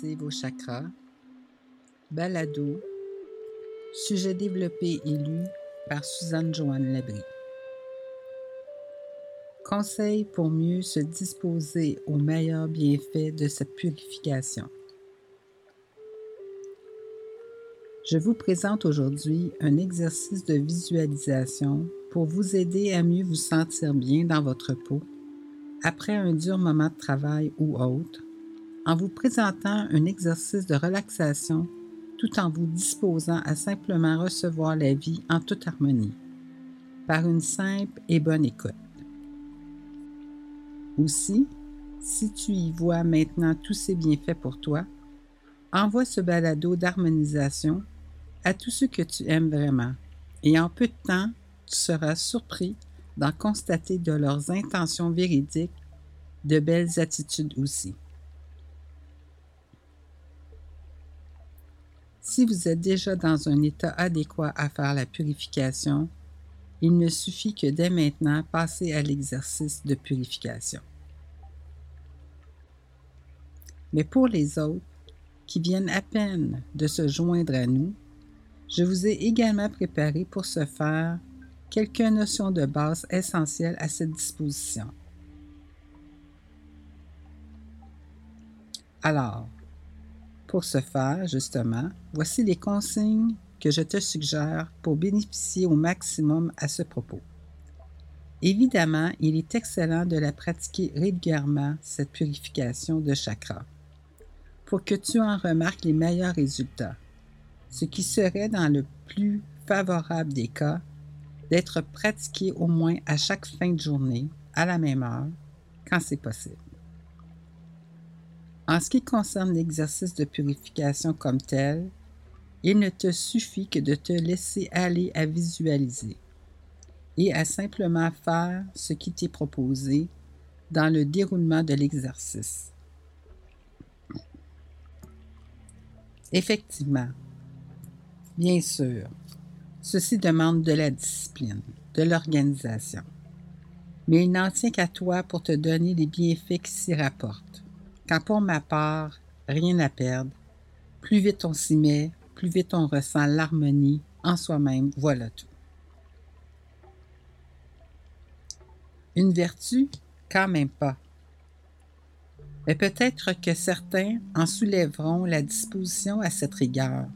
Vos chakras. Balado. Sujet développé et lu par Suzanne Joanne Labry. Conseil pour mieux se disposer aux meilleurs bienfaits de cette purification. Je vous présente aujourd'hui un exercice de visualisation pour vous aider à mieux vous sentir bien dans votre peau après un dur moment de travail ou autre, en vous présentant un exercice de relaxation tout en vous disposant à simplement recevoir la vie en toute harmonie, par une simple et bonne écoute. Aussi, si tu y vois maintenant tous ces bienfaits pour toi, envoie ce balado d'harmonisation à tous ceux que tu aimes vraiment, et en peu de temps, tu seras surpris d'en constater de leurs intentions véridiques, de belles attitudes aussi. Si vous êtes déjà dans un état adéquat à faire la purification, il ne suffit que dès maintenant passer à l'exercice de purification. Mais pour les autres qui viennent à peine de se joindre à nous, je vous ai également préparé pour ce faire quelques notions de base essentielles à cette disposition. Alors, pour ce faire, justement, voici les consignes que je te suggère pour bénéficier au maximum à ce propos. Évidemment, il est excellent de la pratiquer régulièrement, cette purification de chakra, pour que tu en remarques les meilleurs résultats, ce qui serait dans le plus favorable des cas d'être pratiqué au moins à chaque fin de journée, à la même heure, quand c'est possible. En ce qui concerne l'exercice de purification comme tel, il ne te suffit que de te laisser aller à visualiser et à simplement faire ce qui t'est proposé dans le déroulement de l'exercice. Effectivement, bien sûr, ceci demande de la discipline, de l'organisation, mais il n'en tient qu'à toi pour te donner les bienfaits qui s'y rapportent quand pour ma part, rien à perdre, plus vite on s'y met, plus vite on ressent l'harmonie en soi-même, voilà tout. Une vertu, quand même pas. Mais peut-être que certains en soulèveront la disposition à cette rigueur.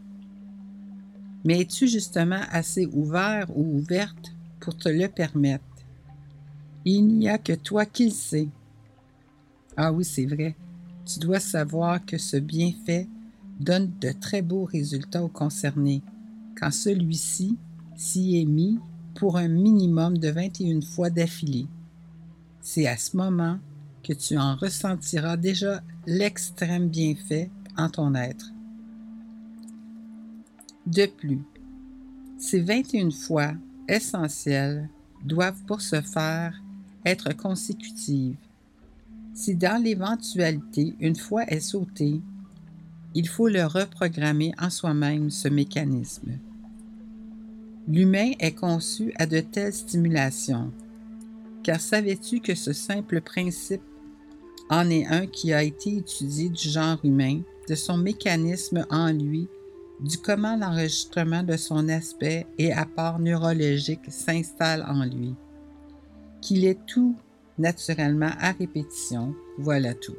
Mais es-tu justement assez ouvert ou ouverte pour te le permettre? Il n'y a que toi qui le sais. Ah oui, c'est vrai tu dois savoir que ce bienfait donne de très beaux résultats aux concernés quand celui-ci s'y est mis pour un minimum de 21 fois d'affilée. C'est à ce moment que tu en ressentiras déjà l'extrême bienfait en ton être. De plus, ces 21 fois essentielles doivent pour ce faire être consécutives si dans l'éventualité une fois est sauté, il faut le reprogrammer en soi-même ce mécanisme. L'humain est conçu à de telles stimulations, car savais-tu que ce simple principe en est un qui a été étudié du genre humain, de son mécanisme en lui, du comment l'enregistrement de son aspect et apport neurologique s'installe en lui, qu'il est tout naturellement à répétition, voilà tout.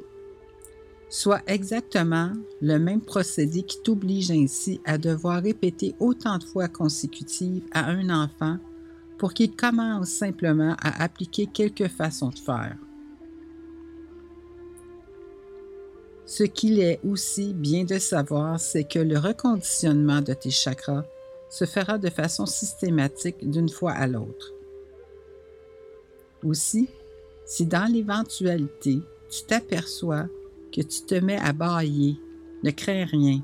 Soit exactement le même procédé qui t'oblige ainsi à devoir répéter autant de fois consécutives à un enfant pour qu'il commence simplement à appliquer quelques façons de faire. Ce qu'il est aussi bien de savoir, c'est que le reconditionnement de tes chakras se fera de façon systématique d'une fois à l'autre. Aussi, si dans l'éventualité, tu t'aperçois que tu te mets à bailler, ne crains rien.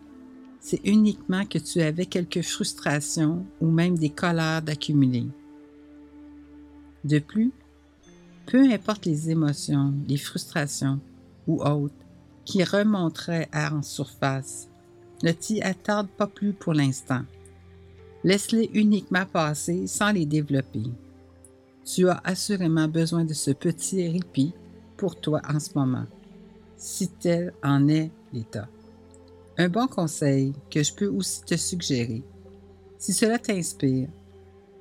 C'est uniquement que tu avais quelques frustrations ou même des colères d'accumuler. De plus, peu importe les émotions, les frustrations ou autres qui remonteraient en surface, ne t'y attarde pas plus pour l'instant. Laisse-les uniquement passer sans les développer. Tu as assurément besoin de ce petit répit pour toi en ce moment, si tel en est l'état. Un bon conseil que je peux aussi te suggérer, si cela t'inspire,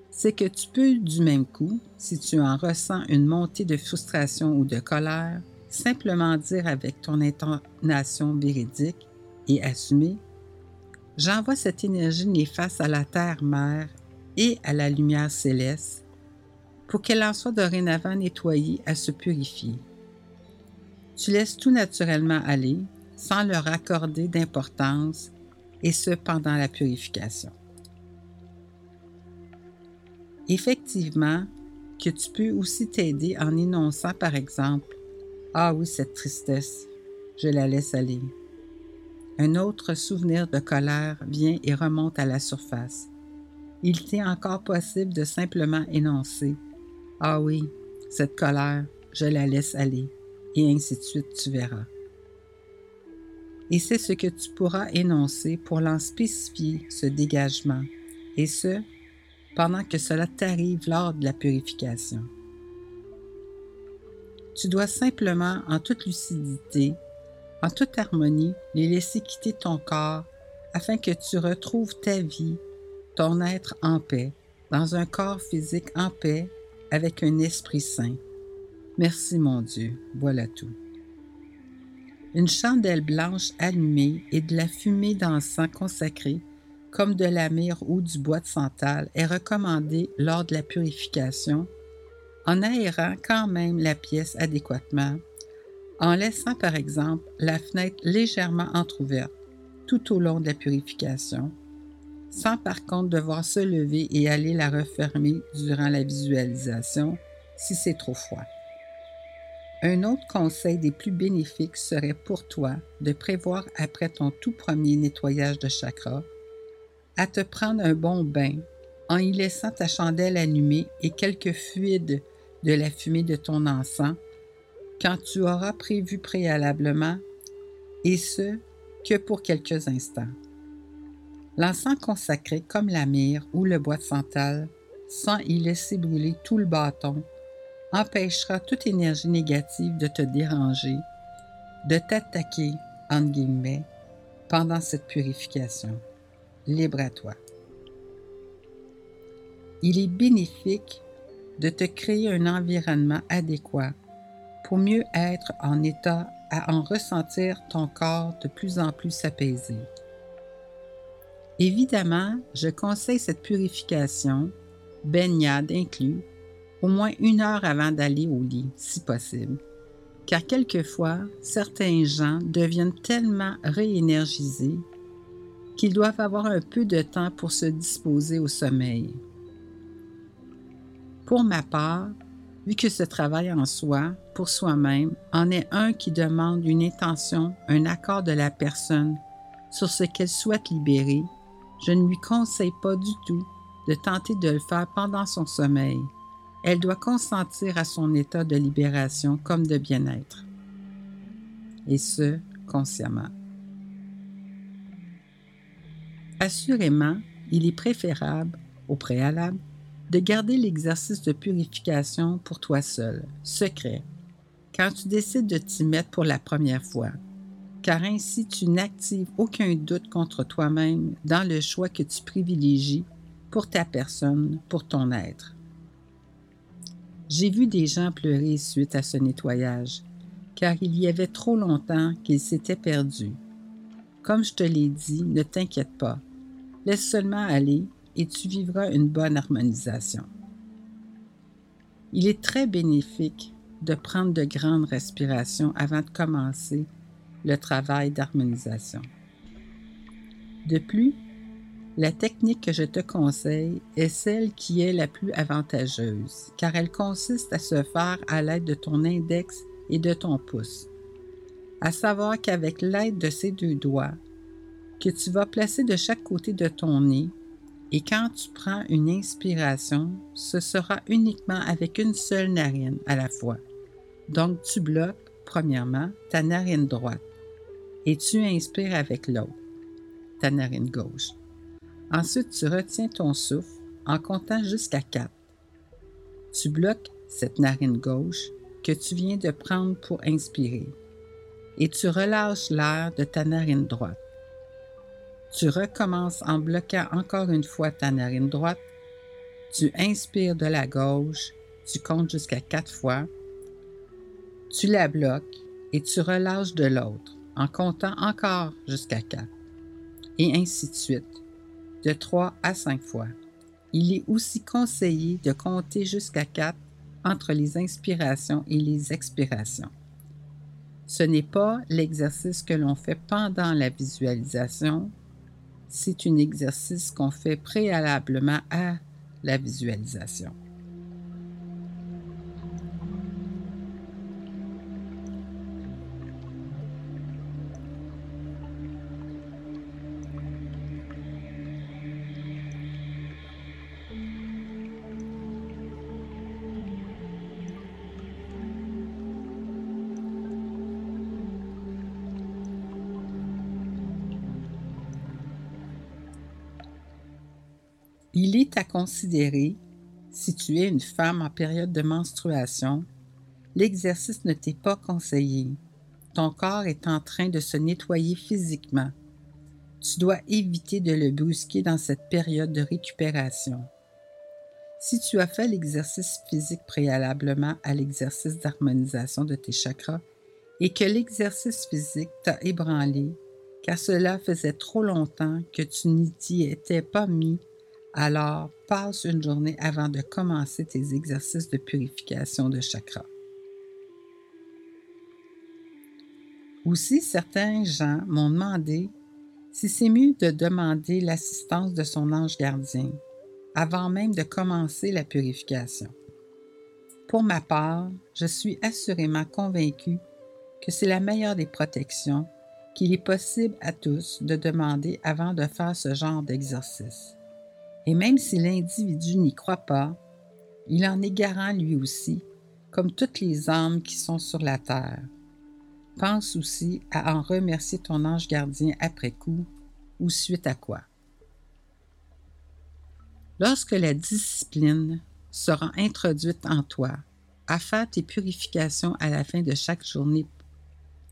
c'est que tu peux du même coup, si tu en ressens une montée de frustration ou de colère, simplement dire avec ton intonation véridique et assumée J'envoie cette énergie néfaste à la terre-mère et à la lumière céleste pour qu'elle en soit dorénavant nettoyée à se purifier. Tu laisses tout naturellement aller sans leur accorder d'importance et ce pendant la purification. Effectivement, que tu peux aussi t'aider en énonçant par exemple Ah oui, cette tristesse, je la laisse aller. Un autre souvenir de colère vient et remonte à la surface. Il t'est encore possible de simplement énoncer Ah oui, cette colère, je la laisse aller, et ainsi de suite, tu verras. Et c'est ce que tu pourras énoncer pour l'en spécifier ce dégagement, et ce, pendant que cela t'arrive lors de la purification. Tu dois simplement, en toute lucidité, en toute harmonie, les laisser quitter ton corps afin que tu retrouves ta vie, ton être en paix, dans un corps physique en paix, avec un esprit sain. Merci mon Dieu, voilà tout. Une chandelle blanche allumée et de la fumée d'encens consacré, comme de la myrrhe ou du bois de santal, est recommandée lors de la purification, en aérant quand même la pièce adéquatement en laissant par exemple la fenêtre légèrement entr'ouverte tout au long de la purification, sans par contre devoir se lever et aller la refermer durant la visualisation si c'est trop froid. Un autre conseil des plus bénéfiques serait pour toi de prévoir après ton tout premier nettoyage de chakra à te prendre un bon bain en y laissant ta chandelle allumée et quelques fluides de la fumée de ton encens quand tu auras prévu préalablement, et ce, que pour quelques instants. L'encens consacré comme la myrrhe ou le bois de santal, sans y laisser brûler tout le bâton, empêchera toute énergie négative de te déranger, de t'attaquer, entre guillemets, pendant cette purification. Libre à toi. Il est bénéfique de te créer un environnement adéquat pour mieux être en état à en ressentir ton corps de plus en plus s'apaiser. Évidemment, je conseille cette purification, baignade inclus, au moins une heure avant d'aller au lit, si possible, car quelquefois, certains gens deviennent tellement réénergisés qu'ils doivent avoir un peu de temps pour se disposer au sommeil. Pour ma part, vu que ce travail en soi, pour soi-même, en est un qui demande une intention, un accord de la personne sur ce qu'elle souhaite libérer, je ne lui conseille pas du tout de tenter de le faire pendant son sommeil. Elle doit consentir à son état de libération comme de bien-être. Et ce, consciemment. Assurément, il est préférable, au préalable, de garder l'exercice de purification pour toi seul, secret, quand tu décides de t'y mettre pour la première fois, car ainsi tu n'actives aucun doute contre toi-même dans le choix que tu privilégies pour ta personne, pour ton être. J'ai vu des gens pleurer suite à ce nettoyage, car il y avait trop longtemps qu'ils s'étaient perdus. Comme je te l'ai dit, ne t'inquiète pas. Laisse seulement aller et tu vivras une bonne harmonisation. Il est très bénéfique de prendre de grandes respirations avant de commencer le travail d'harmonisation. De plus, la technique que je te conseille est celle qui est la plus avantageuse, car elle consiste à se faire à l'aide de ton index et de ton pouce. À savoir qu'avec l'aide de ces deux doigts, que tu vas placer de chaque côté de ton nez, et quand tu prends une inspiration, ce sera uniquement avec une seule narine à la fois. Donc tu bloques, premièrement, ta narine droite et tu inspires avec l'autre, ta narine gauche. Ensuite, tu retiens ton souffle en comptant jusqu'à 4. Tu bloques cette narine gauche que tu viens de prendre pour inspirer et tu relâches l'air de ta narine droite. Tu recommences en bloquant encore une fois ta narine droite. Tu inspires de la gauche. Tu comptes jusqu'à quatre fois. Tu la bloques et tu relâches de l'autre en comptant encore jusqu'à quatre. Et ainsi de suite, de trois à cinq fois. Il est aussi conseillé de compter jusqu'à quatre entre les inspirations et les expirations. Ce n'est pas l'exercice que l'on fait pendant la visualisation, c'est un exercice qu'on fait préalablement à la visualisation. Il est à considérer, si tu es une femme en période de menstruation, l'exercice ne t'est pas conseillé. Ton corps est en train de se nettoyer physiquement. Tu dois éviter de le brusquer dans cette période de récupération. Si tu as fait l'exercice physique préalablement à l'exercice d'harmonisation de tes chakras et que l'exercice physique t'a ébranlé, car cela faisait trop longtemps que tu n'y t'y étais pas mis alors, passe une journée avant de commencer tes exercices de purification de chakra. Aussi, certains gens m'ont demandé si c'est mieux de demander l'assistance de son ange gardien avant même de commencer la purification. Pour ma part, je suis assurément convaincue que c'est la meilleure des protections qu'il est possible à tous de demander avant de faire ce genre d'exercice. Et même si l'individu n'y croit pas, il en est garant lui aussi, comme toutes les âmes qui sont sur la terre. Pense aussi à en remercier ton ange gardien après coup ou suite à quoi. Lorsque la discipline sera introduite en toi, à faire tes purifications à la fin de chaque journée,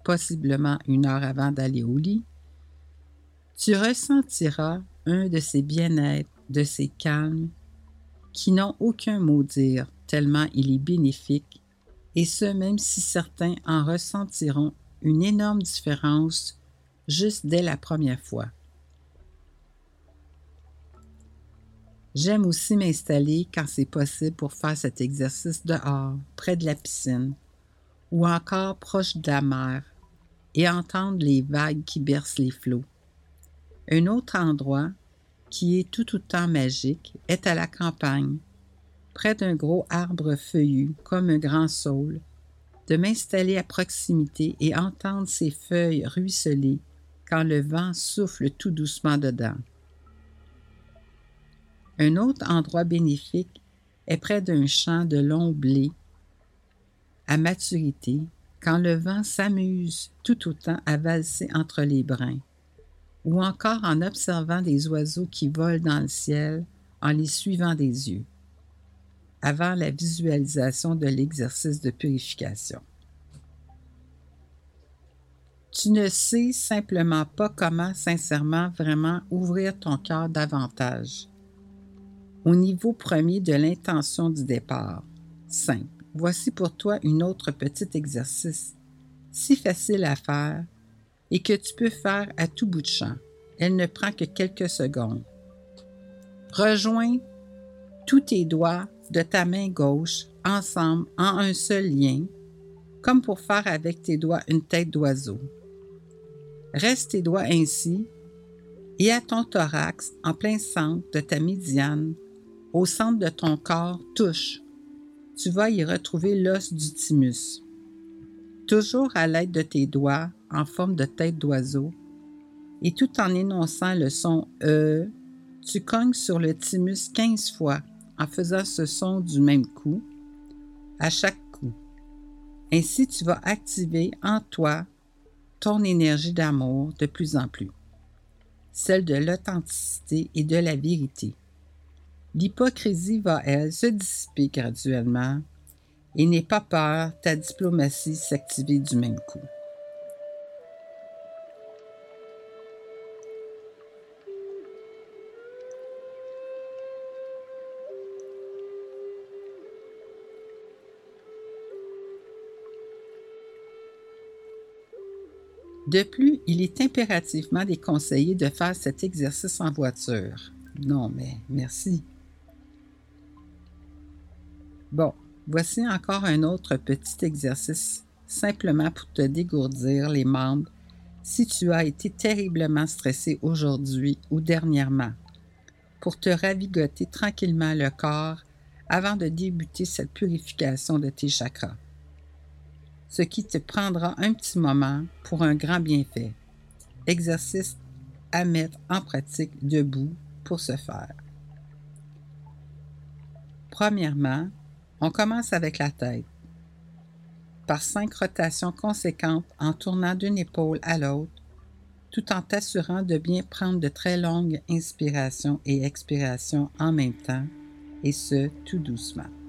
possiblement une heure avant d'aller au lit, tu ressentiras un de ces bien-être de ces calmes qui n'ont aucun mot dire tellement il est bénéfique, et ce même si certains en ressentiront une énorme différence juste dès la première fois. J'aime aussi m'installer quand c'est possible pour faire cet exercice dehors, près de la piscine, ou encore proche de la mer, et entendre les vagues qui bercent les flots. Un autre endroit qui est tout autant magique, est à la campagne, près d'un gros arbre feuillu comme un grand saule, de m'installer à proximité et entendre ses feuilles ruisseler quand le vent souffle tout doucement dedans. Un autre endroit bénéfique est près d'un champ de long blé à maturité, quand le vent s'amuse tout autant à valser entre les brins ou encore en observant des oiseaux qui volent dans le ciel en les suivant des yeux, avant la visualisation de l'exercice de purification. Tu ne sais simplement pas comment sincèrement vraiment ouvrir ton cœur davantage. Au niveau premier de l'intention du départ, simple. Voici pour toi une autre petit exercice, si facile à faire et que tu peux faire à tout bout de champ. Elle ne prend que quelques secondes. Rejoins tous tes doigts de ta main gauche ensemble en un seul lien, comme pour faire avec tes doigts une tête d'oiseau. Reste tes doigts ainsi et à ton thorax, en plein centre de ta médiane, au centre de ton corps, touche. Tu vas y retrouver l'os du thymus. Toujours à l'aide de tes doigts, en forme de tête d'oiseau, et tout en énonçant le son E, tu cognes sur le thymus 15 fois en faisant ce son du même coup à chaque coup. Ainsi, tu vas activer en toi ton énergie d'amour de plus en plus, celle de l'authenticité et de la vérité. L'hypocrisie va, elle, se dissiper graduellement et n'aie pas peur, ta diplomatie s'activer du même coup. De plus, il est impérativement déconseillé de faire cet exercice en voiture. Non, mais merci. Bon, voici encore un autre petit exercice simplement pour te dégourdir les membres si tu as été terriblement stressé aujourd'hui ou dernièrement, pour te ravigoter tranquillement le corps avant de débuter cette purification de tes chakras. Ce qui te prendra un petit moment pour un grand bienfait. Exercice à mettre en pratique debout pour ce faire. Premièrement, on commence avec la tête. Par cinq rotations conséquentes en tournant d'une épaule à l'autre, tout en t'assurant de bien prendre de très longues inspirations et expirations en même temps, et ce, tout doucement.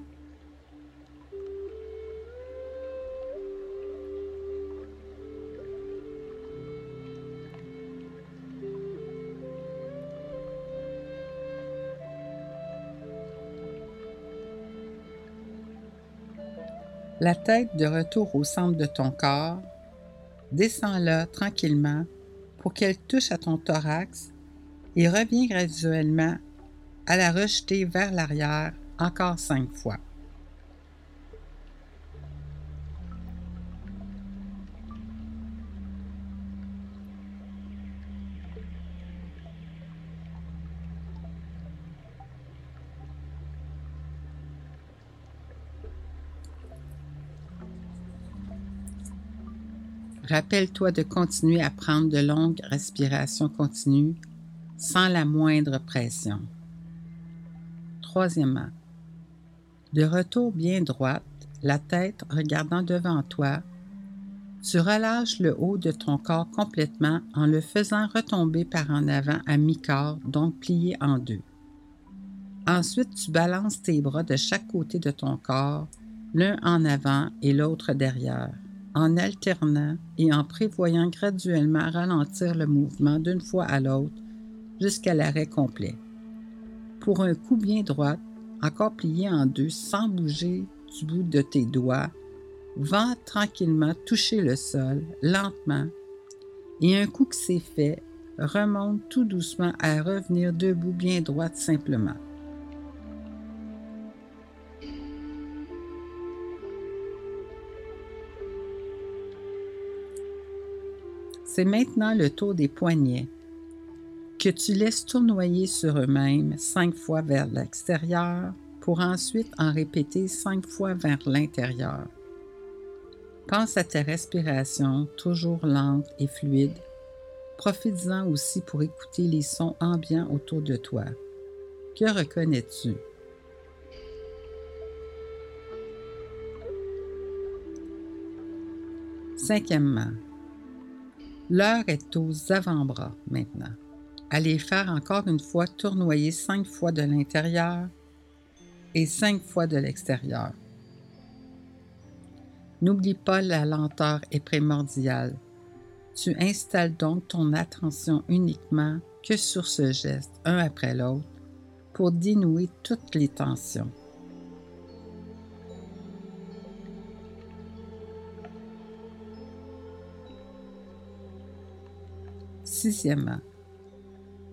La tête de retour au centre de ton corps, descends-la tranquillement pour qu'elle touche à ton thorax et reviens graduellement à la rejeter vers l'arrière encore cinq fois. Rappelle-toi de continuer à prendre de longues respirations continues sans la moindre pression. Troisièmement, de retour bien droite, la tête regardant devant toi, tu relâches le haut de ton corps complètement en le faisant retomber par en avant à mi-corps, donc plié en deux. Ensuite, tu balances tes bras de chaque côté de ton corps, l'un en avant et l'autre derrière en alternant et en prévoyant graduellement ralentir le mouvement d'une fois à l'autre jusqu'à l'arrêt complet. Pour un coup bien droit, encore plié en deux sans bouger du bout de tes doigts, va tranquillement toucher le sol lentement et un coup que c'est fait, remonte tout doucement à revenir debout bien droite simplement. C'est maintenant le tour des poignets que tu laisses tournoyer sur eux-mêmes cinq fois vers l'extérieur pour ensuite en répéter cinq fois vers l'intérieur. Pense à ta respiration toujours lente et fluide. Profites-en aussi pour écouter les sons ambiants autour de toi. Que reconnais-tu? Cinquièmement, L'heure est aux avant-bras maintenant. Allez faire encore une fois tournoyer cinq fois de l'intérieur et cinq fois de l'extérieur. N'oublie pas la lenteur est primordiale. Tu installes donc ton attention uniquement que sur ce geste, un après l'autre, pour dénouer toutes les tensions. Sixièmement,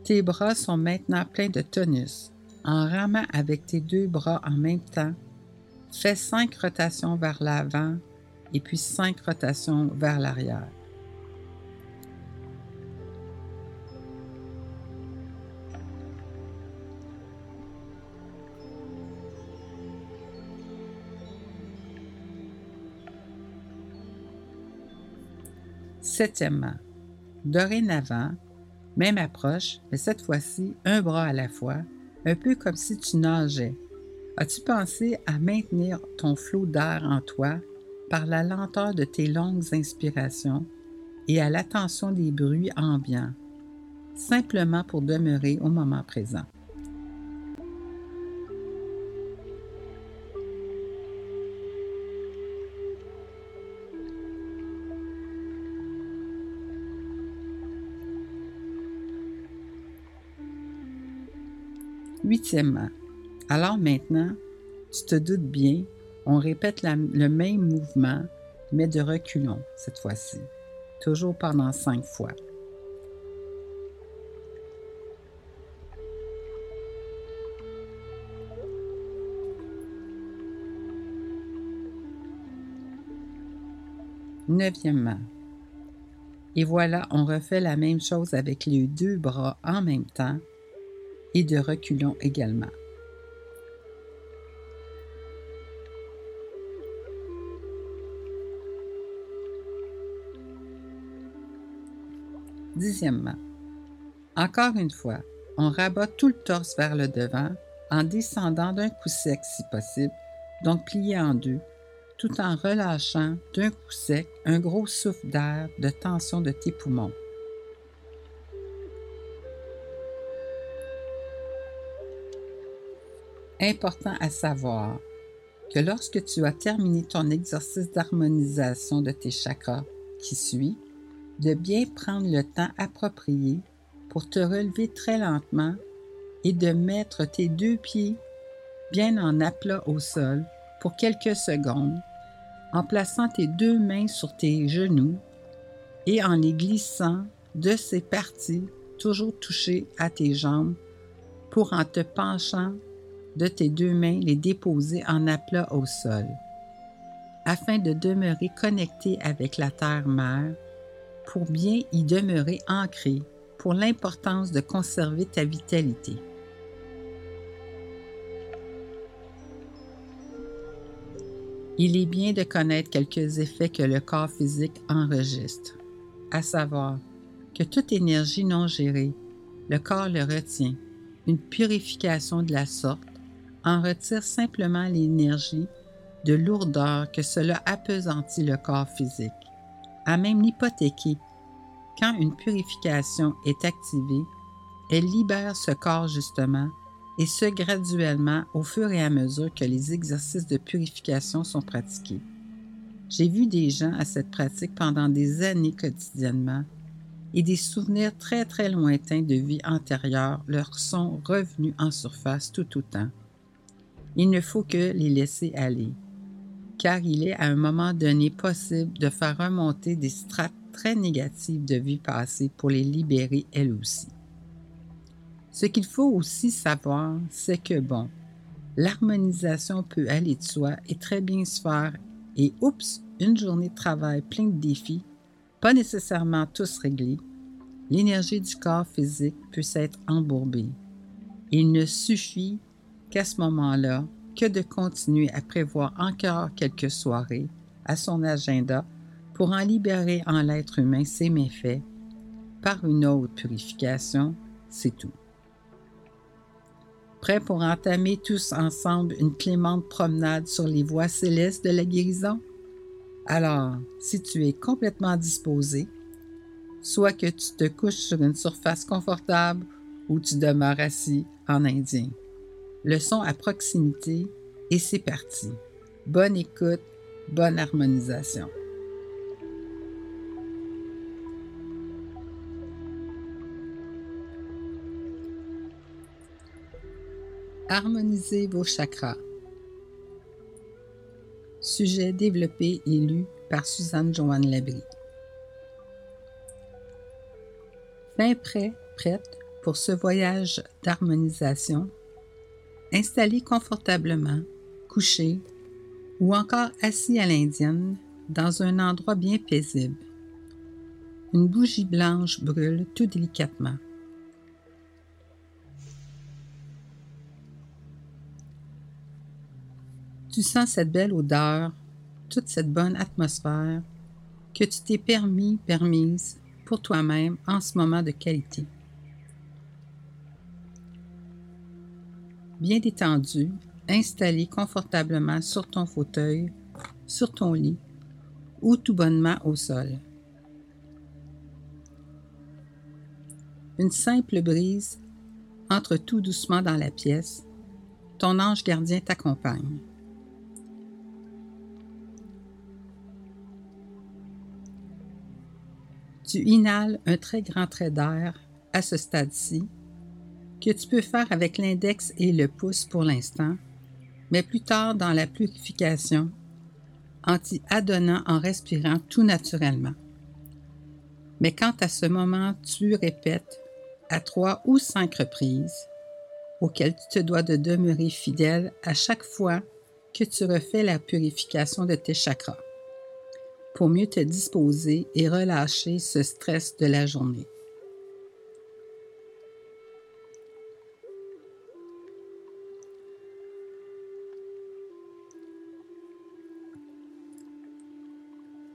tes bras sont maintenant pleins de tonus. En ramant avec tes deux bras en même temps, fais cinq rotations vers l'avant et puis cinq rotations vers l'arrière. Septièmement, Dorénavant, même approche, mais cette fois-ci un bras à la fois, un peu comme si tu nageais. As-tu pensé à maintenir ton flot d'air en toi par la lenteur de tes longues inspirations et à l'attention des bruits ambiants, simplement pour demeurer au moment présent? Huitièmement, alors maintenant, tu te doutes bien, on répète le même mouvement, mais de reculons cette fois-ci. toujours pendant cinq fois. Neuvièmement. Et voilà, on refait la même chose avec les deux bras en même temps et de reculons également. Dixièmement. Encore une fois, on rabat tout le torse vers le devant en descendant d'un coup sec si possible, donc plié en deux, tout en relâchant d'un coup sec un gros souffle d'air de tension de tes poumons. Important à savoir que lorsque tu as terminé ton exercice d'harmonisation de tes chakras qui suit, de bien prendre le temps approprié pour te relever très lentement et de mettre tes deux pieds bien en aplat au sol pour quelques secondes en plaçant tes deux mains sur tes genoux et en les glissant de ces parties toujours touchées à tes jambes pour en te penchant de tes deux mains les déposer en aplat au sol, afin de demeurer connecté avec la terre-mère pour bien y demeurer ancré pour l'importance de conserver ta vitalité. Il est bien de connaître quelques effets que le corps physique enregistre, à savoir que toute énergie non gérée, le corps le retient. Une purification de la sorte en retire simplement l'énergie de lourdeur que cela appesantit le corps physique, à même l'hypothéquer. Quand une purification est activée, elle libère ce corps justement et ce graduellement au fur et à mesure que les exercices de purification sont pratiqués. J'ai vu des gens à cette pratique pendant des années quotidiennement et des souvenirs très très lointains de vie antérieure leur sont revenus en surface tout autant. Il ne faut que les laisser aller, car il est à un moment donné possible de faire remonter des strates très négatives de vie passée pour les libérer elles aussi. Ce qu'il faut aussi savoir, c'est que, bon, l'harmonisation peut aller de soi et très bien se faire et oups, une journée de travail pleine de défis, pas nécessairement tous réglés, l'énergie du corps physique peut s'être embourbée. Il ne suffit qu'à ce moment-là que de continuer à prévoir encore quelques soirées à son agenda pour en libérer en l'être humain ses méfaits par une autre purification, c'est tout. Prêts pour entamer tous ensemble une clémente promenade sur les voies célestes de la guérison? Alors, si tu es complètement disposé, soit que tu te couches sur une surface confortable ou tu demeures assis en indien. Le son à proximité et c'est parti. Bonne écoute, bonne harmonisation. Harmonisez vos chakras. Sujet développé et lu par Suzanne Joanne Labrie. Fin prêt, prête pour ce voyage d'harmonisation. Installez confortablement, couché ou encore assis à l'indienne dans un endroit bien paisible. Une bougie blanche brûle tout délicatement. Tu sens cette belle odeur, toute cette bonne atmosphère que tu t'es permis, permise pour toi-même en ce moment de qualité. Bien détendu, installé confortablement sur ton fauteuil, sur ton lit ou tout bonnement au sol. Une simple brise entre tout doucement dans la pièce. Ton ange gardien t'accompagne. Tu inhales un très grand trait d'air à ce stade-ci, que tu peux faire avec l'index et le pouce pour l'instant, mais plus tard dans la purification, en t'y adonnant en respirant tout naturellement. Mais quand à ce moment tu répètes à trois ou cinq reprises, auxquelles tu te dois de demeurer fidèle à chaque fois que tu refais la purification de tes chakras, pour mieux te disposer et relâcher ce stress de la journée.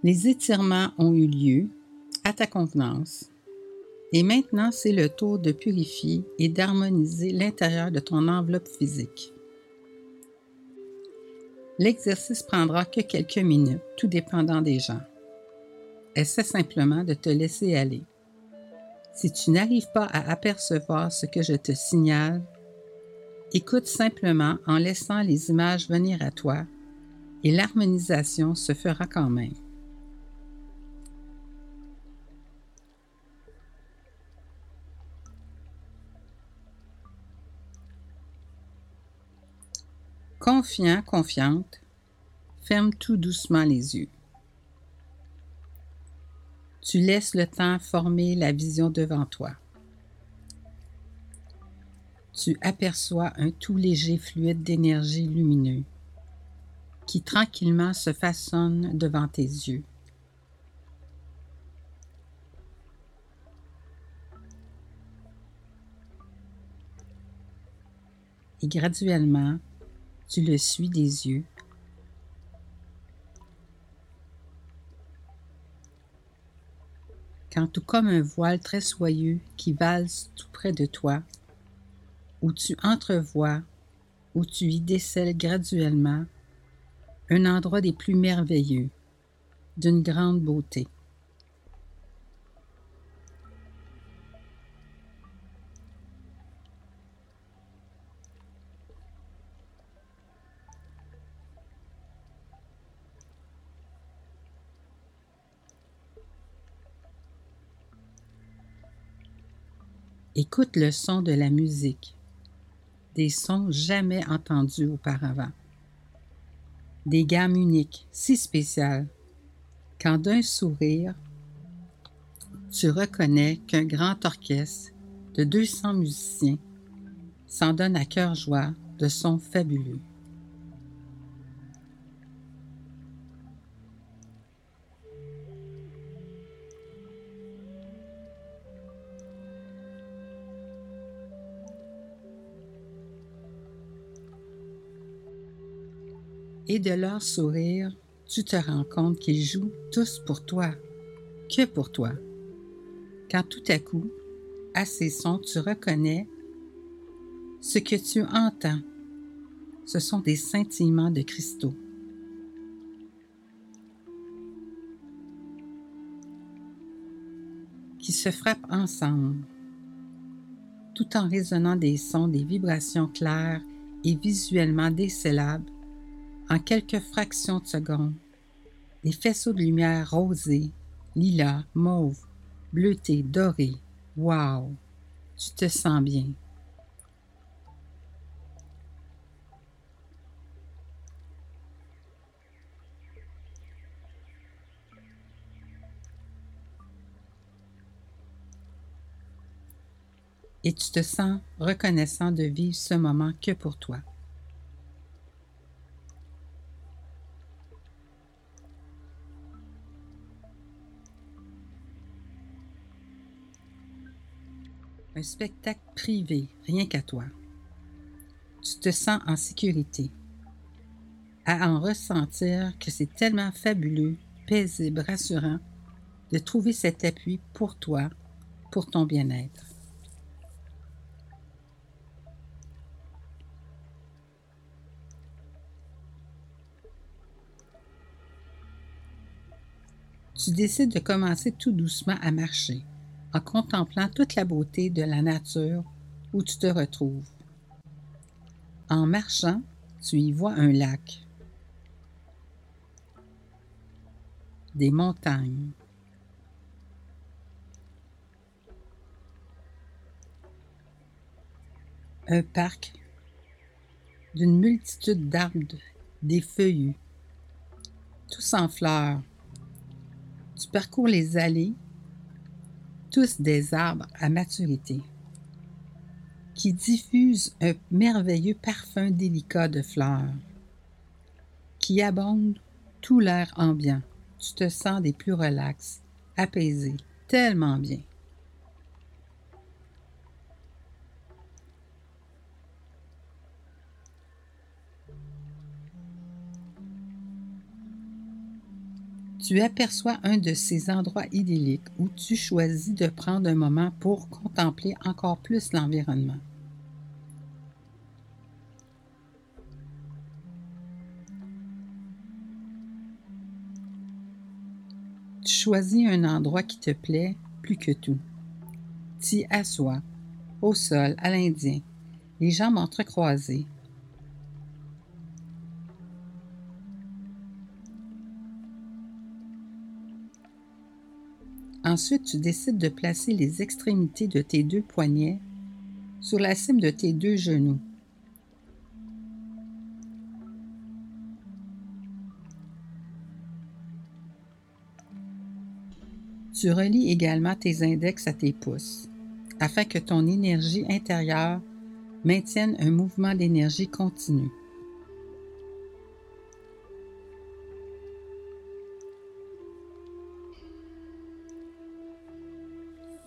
Les étirements ont eu lieu à ta convenance. Et maintenant, c'est le tour de purifier et d'harmoniser l'intérieur de ton enveloppe physique. L'exercice prendra que quelques minutes, tout dépendant des gens. Essaie simplement de te laisser aller. Si tu n'arrives pas à apercevoir ce que je te signale, écoute simplement en laissant les images venir à toi et l'harmonisation se fera quand même. Confiant, confiante, ferme tout doucement les yeux. Tu laisses le temps former la vision devant toi. Tu aperçois un tout léger fluide d'énergie lumineux qui tranquillement se façonne devant tes yeux. Et graduellement, tu le suis des yeux. Quand tout comme un voile très soyeux qui valse tout près de toi, où tu entrevois, où tu y décèles graduellement un endroit des plus merveilleux, d'une grande beauté. Écoute le son de la musique, des sons jamais entendus auparavant, des gammes uniques, si spéciales, quand d'un sourire, tu reconnais qu'un grand orchestre de 200 musiciens s'en donne à cœur joie de sons fabuleux. Et de leur sourire, tu te rends compte qu'ils jouent tous pour toi, que pour toi. Quand tout à coup, à ces sons, tu reconnais ce que tu entends. Ce sont des scintillements de cristaux. qui se frappent ensemble, tout en résonnant des sons, des vibrations claires et visuellement décelables en quelques fractions de secondes, des faisceaux de lumière rosés, lilas, mauve, bleuté, doré. Wow! Tu te sens bien. Et tu te sens reconnaissant de vivre ce moment que pour toi. Un spectacle privé, rien qu'à toi. Tu te sens en sécurité. À en ressentir que c'est tellement fabuleux, paisible, rassurant de trouver cet appui pour toi, pour ton bien-être. Tu décides de commencer tout doucement à marcher en contemplant toute la beauté de la nature où tu te retrouves. En marchant, tu y vois un lac, des montagnes, un parc d'une multitude d'arbres, des feuillus, tous en fleurs. Tu parcours les allées tous des arbres à maturité, qui diffusent un merveilleux parfum délicat de fleurs, qui abondent tout l'air ambiant. Tu te sens des plus relax, apaisé, tellement bien. Tu aperçois un de ces endroits idylliques où tu choisis de prendre un moment pour contempler encore plus l'environnement. Tu choisis un endroit qui te plaît plus que tout. T'y assois, au sol, à l'Indien, les jambes entrecroisées, Ensuite, tu décides de placer les extrémités de tes deux poignets sur la cime de tes deux genoux. Tu relis également tes index à tes pouces afin que ton énergie intérieure maintienne un mouvement d'énergie continu.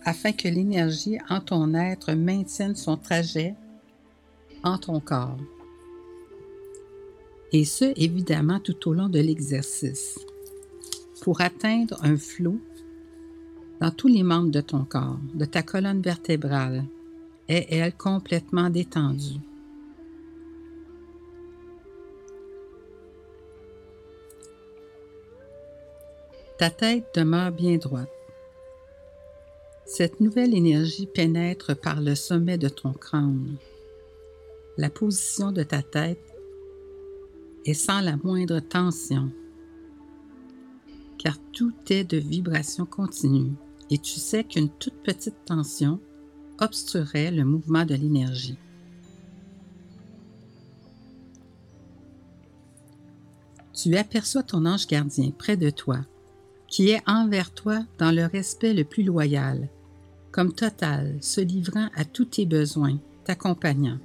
Afin que l'énergie en ton être maintienne son trajet en ton corps. Et ce, évidemment, tout au long de l'exercice, pour atteindre un flot dans tous les membres de ton corps, de ta colonne vertébrale, est elle complètement détendue. Ta tête demeure bien droite. Cette nouvelle énergie pénètre par le sommet de ton crâne. La position de ta tête est sans la moindre tension, car tout est de vibration continue et tu sais qu'une toute petite tension obstruerait le mouvement de l'énergie. Tu aperçois ton ange gardien près de toi, qui est envers toi dans le respect le plus loyal comme total, se livrant à tous tes besoins, t'accompagnant.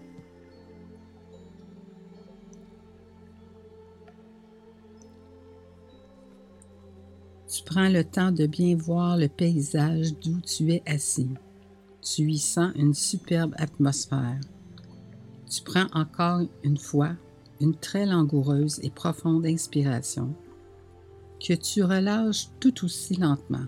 Tu prends le temps de bien voir le paysage d'où tu es assis. Tu y sens une superbe atmosphère. Tu prends encore une fois une très langoureuse et profonde inspiration que tu relâches tout aussi lentement.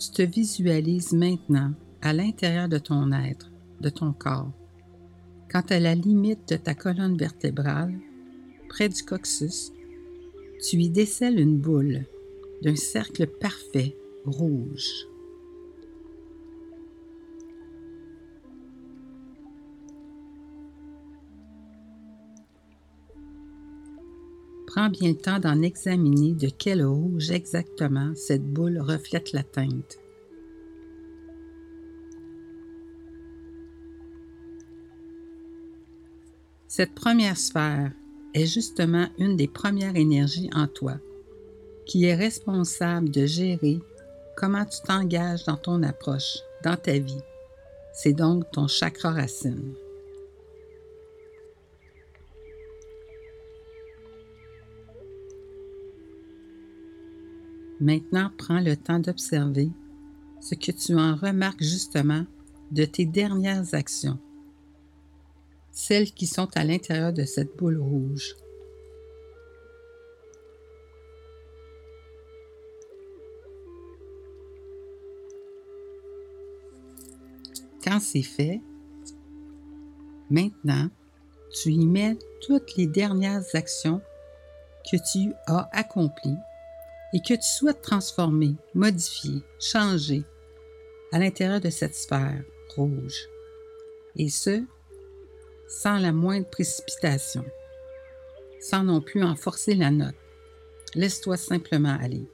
Tu te visualises maintenant à l'intérieur de ton être, de ton corps, quand à la limite de ta colonne vertébrale, près du coccyx, tu y décèles une boule d'un cercle parfait rouge. Prends bien le temps d'en examiner de quel rouge exactement cette boule reflète la teinte. Cette première sphère est justement une des premières énergies en toi, qui est responsable de gérer comment tu t'engages dans ton approche, dans ta vie. C'est donc ton chakra racine. Maintenant, prends le temps d'observer ce que tu en remarques justement de tes dernières actions, celles qui sont à l'intérieur de cette boule rouge. Quand c'est fait, maintenant, tu y mets toutes les dernières actions que tu as accomplies et que tu souhaites transformer, modifier, changer à l'intérieur de cette sphère rouge. Et ce, sans la moindre précipitation, sans non plus en forcer la note. Laisse-toi simplement aller.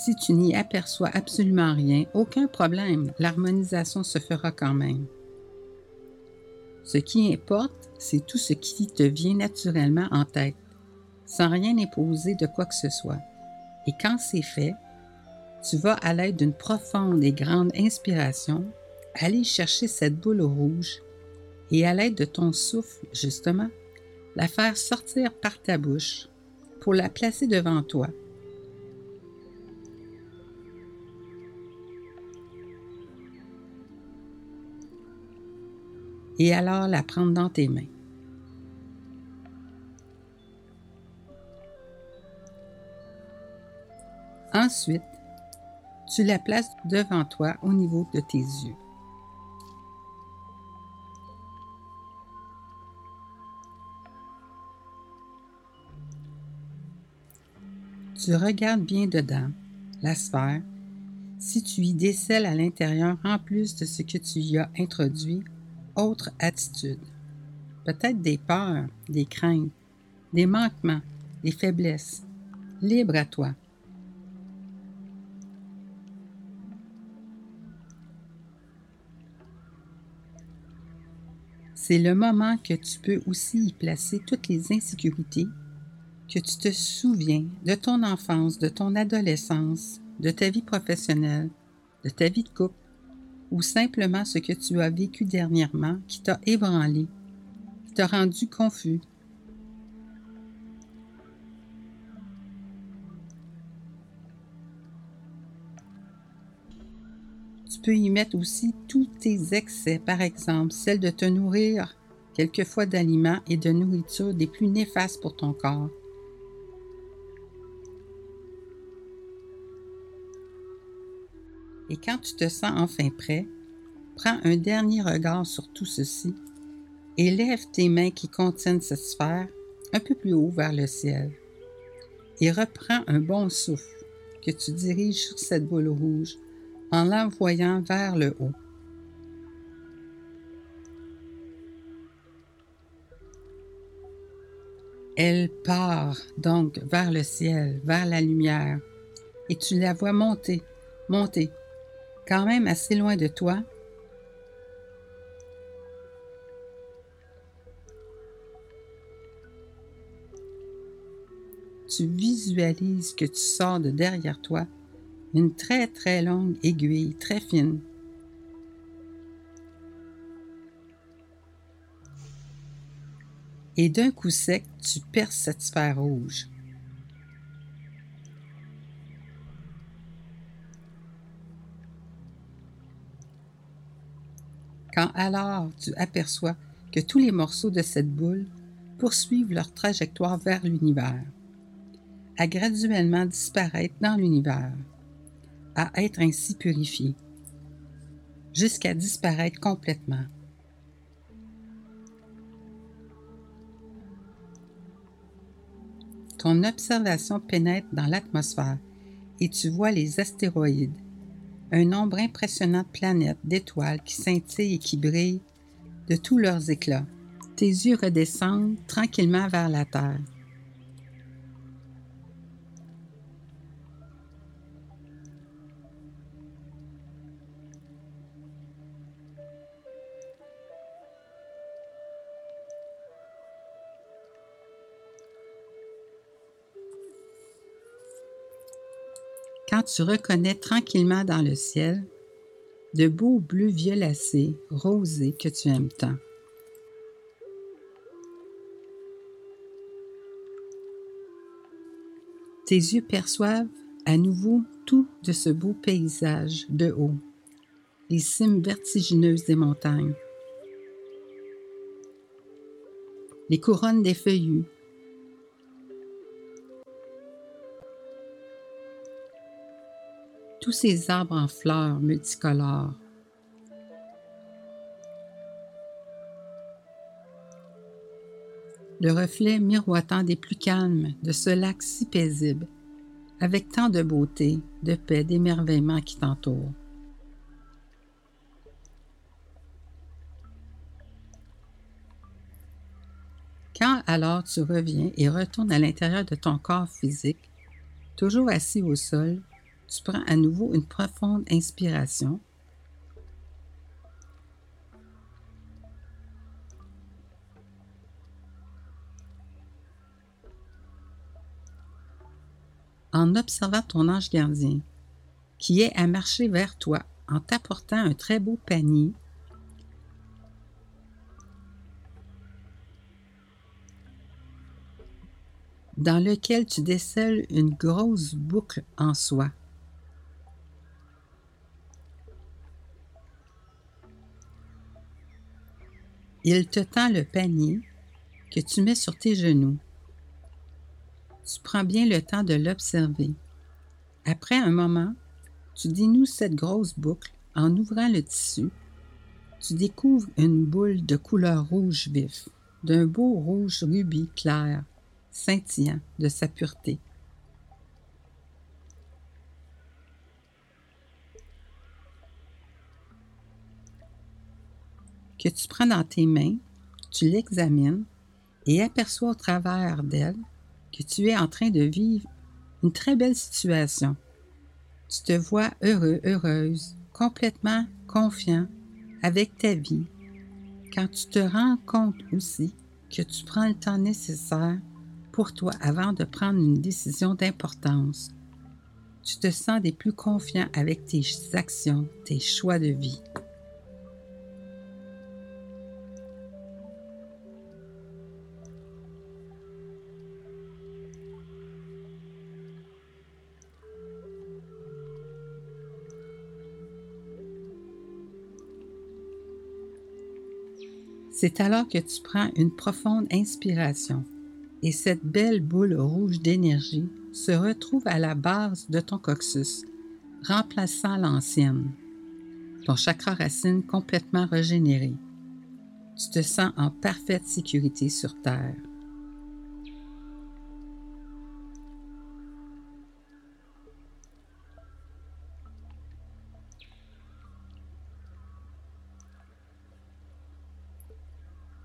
Si tu n'y aperçois absolument rien, aucun problème, l'harmonisation se fera quand même. Ce qui importe, c'est tout ce qui te vient naturellement en tête, sans rien imposer de quoi que ce soit. Et quand c'est fait, tu vas à l'aide d'une profonde et grande inspiration aller chercher cette boule rouge et à l'aide de ton souffle, justement, la faire sortir par ta bouche pour la placer devant toi. Et alors la prendre dans tes mains. Ensuite, tu la places devant toi au niveau de tes yeux. Tu regardes bien dedans, la sphère, si tu y décèles à l'intérieur, en plus de ce que tu y as introduit, autre attitude. Peut-être des peurs, des craintes, des manquements, des faiblesses. Libre à toi. C'est le moment que tu peux aussi y placer toutes les insécurités que tu te souviens de ton enfance, de ton adolescence, de ta vie professionnelle, de ta vie de couple, ou simplement ce que tu as vécu dernièrement qui t'a ébranlé, qui t'a rendu confus. Tu peux y mettre aussi tous tes excès, par exemple, celle de te nourrir quelquefois d'aliments et de nourriture des plus néfastes pour ton corps Et quand tu te sens enfin prêt, prends un dernier regard sur tout ceci et lève tes mains qui contiennent cette sphère un peu plus haut vers le ciel. Et reprends un bon souffle que tu diriges sur cette boule rouge en l'envoyant vers le haut. Elle part donc vers le ciel, vers la lumière, et tu la vois monter, monter, quand même assez loin de toi, tu visualises que tu sors de derrière toi une très très longue aiguille, très fine. Et d'un coup sec, tu perces cette sphère rouge. Quand alors tu aperçois que tous les morceaux de cette boule poursuivent leur trajectoire vers l'univers, à graduellement disparaître dans l'univers, à être ainsi purifiés, jusqu'à disparaître complètement. Ton observation pénètre dans l'atmosphère et tu vois les astéroïdes, un nombre impressionnant de planètes, d'étoiles qui scintillent et qui brillent de tous leurs éclats. Tes yeux redescendent tranquillement vers la terre. Tu reconnais tranquillement dans le ciel de beaux bleus violacés, rosés que tu aimes tant. Tes yeux perçoivent à nouveau tout de ce beau paysage de haut, les cimes vertigineuses des montagnes, les couronnes des feuillus, tous ces arbres en fleurs multicolores. Le reflet miroitant des plus calmes de ce lac si paisible, avec tant de beauté, de paix, d'émerveillement qui t'entoure. Quand alors tu reviens et retournes à l'intérieur de ton corps physique, toujours assis au sol, tu prends à nouveau une profonde inspiration. En observant ton ange gardien, qui est à marcher vers toi en t'apportant un très beau panier dans lequel tu décèles une grosse boucle en soie. Il te tend le panier que tu mets sur tes genoux. Tu prends bien le temps de l'observer. Après un moment, tu dénoues cette grosse boucle en ouvrant le tissu. Tu découvres une boule de couleur rouge vif, d'un beau rouge rubis clair, scintillant de sa pureté. Que tu prends dans tes mains, tu l'examines et aperçois au travers d'elle que tu es en train de vivre une très belle situation. Tu te vois heureux, heureuse, complètement confiant avec ta vie, quand tu te rends compte aussi que tu prends le temps nécessaire pour toi avant de prendre une décision d'importance. Tu te sens des plus confiants avec tes actions, tes choix de vie. C'est alors que tu prends une profonde inspiration et cette belle boule rouge d'énergie se retrouve à la base de ton coccyx, remplaçant l'ancienne. Ton chakra racine complètement régénéré. Tu te sens en parfaite sécurité sur Terre.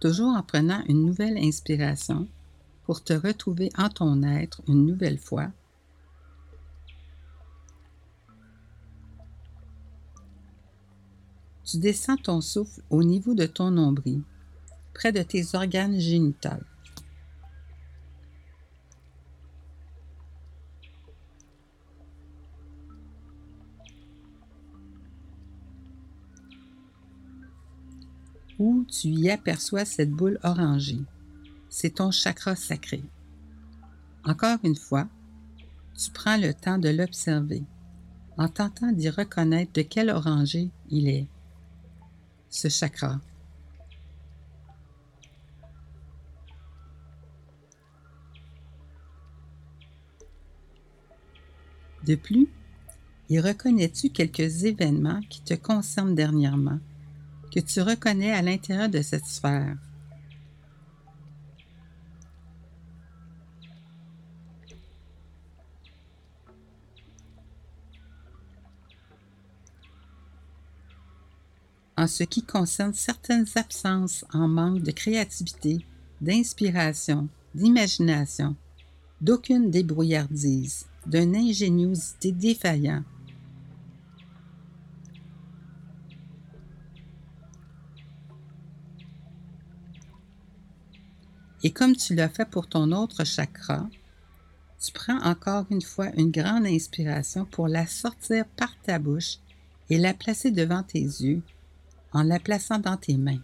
Toujours en prenant une nouvelle inspiration pour te retrouver en ton être une nouvelle fois. Tu descends ton souffle au niveau de ton nombril, près de tes organes génitaux. Où tu y aperçois cette boule orangée. C'est ton chakra sacré. Encore une fois, tu prends le temps de l'observer, en tentant d'y reconnaître de quel orangé il est, ce chakra. De plus, y reconnais-tu quelques événements qui te concernent dernièrement? Que tu reconnais à l'intérieur de cette sphère. En ce qui concerne certaines absences en manque de créativité, d'inspiration, d'imagination, d'aucune débrouillardise, d'une ingéniosité défaillante, Et comme tu l'as fait pour ton autre chakra, tu prends encore une fois une grande inspiration pour la sortir par ta bouche et la placer devant tes yeux en la plaçant dans tes mains.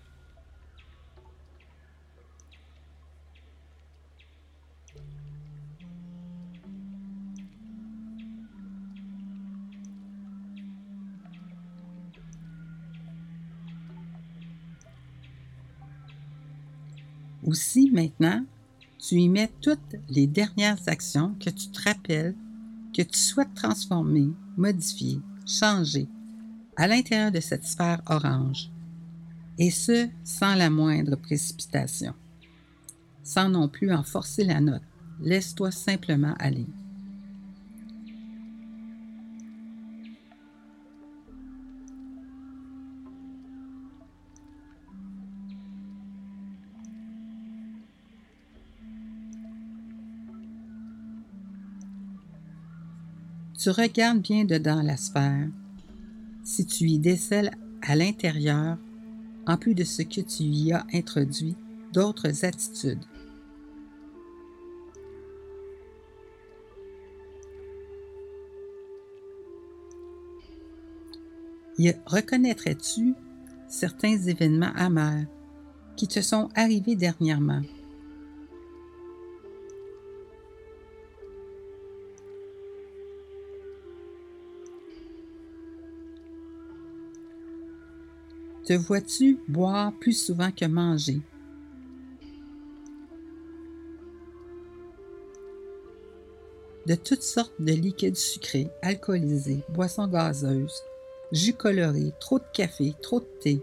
Aussi, maintenant, tu y mets toutes les dernières actions que tu te rappelles que tu souhaites transformer, modifier, changer à l'intérieur de cette sphère orange. Et ce, sans la moindre précipitation. Sans non plus en forcer la note. Laisse-toi simplement aller. Tu regardes bien dedans la sphère. Si tu y décèles à l'intérieur, en plus de ce que tu y as introduit, d'autres attitudes. Y reconnaîtrais-tu certains événements amers qui te sont arrivés dernièrement? Te vois-tu boire plus souvent que manger? De toutes sortes de liquides sucrés, alcoolisés, boissons gazeuses, jus coloré, trop de café, trop de thé.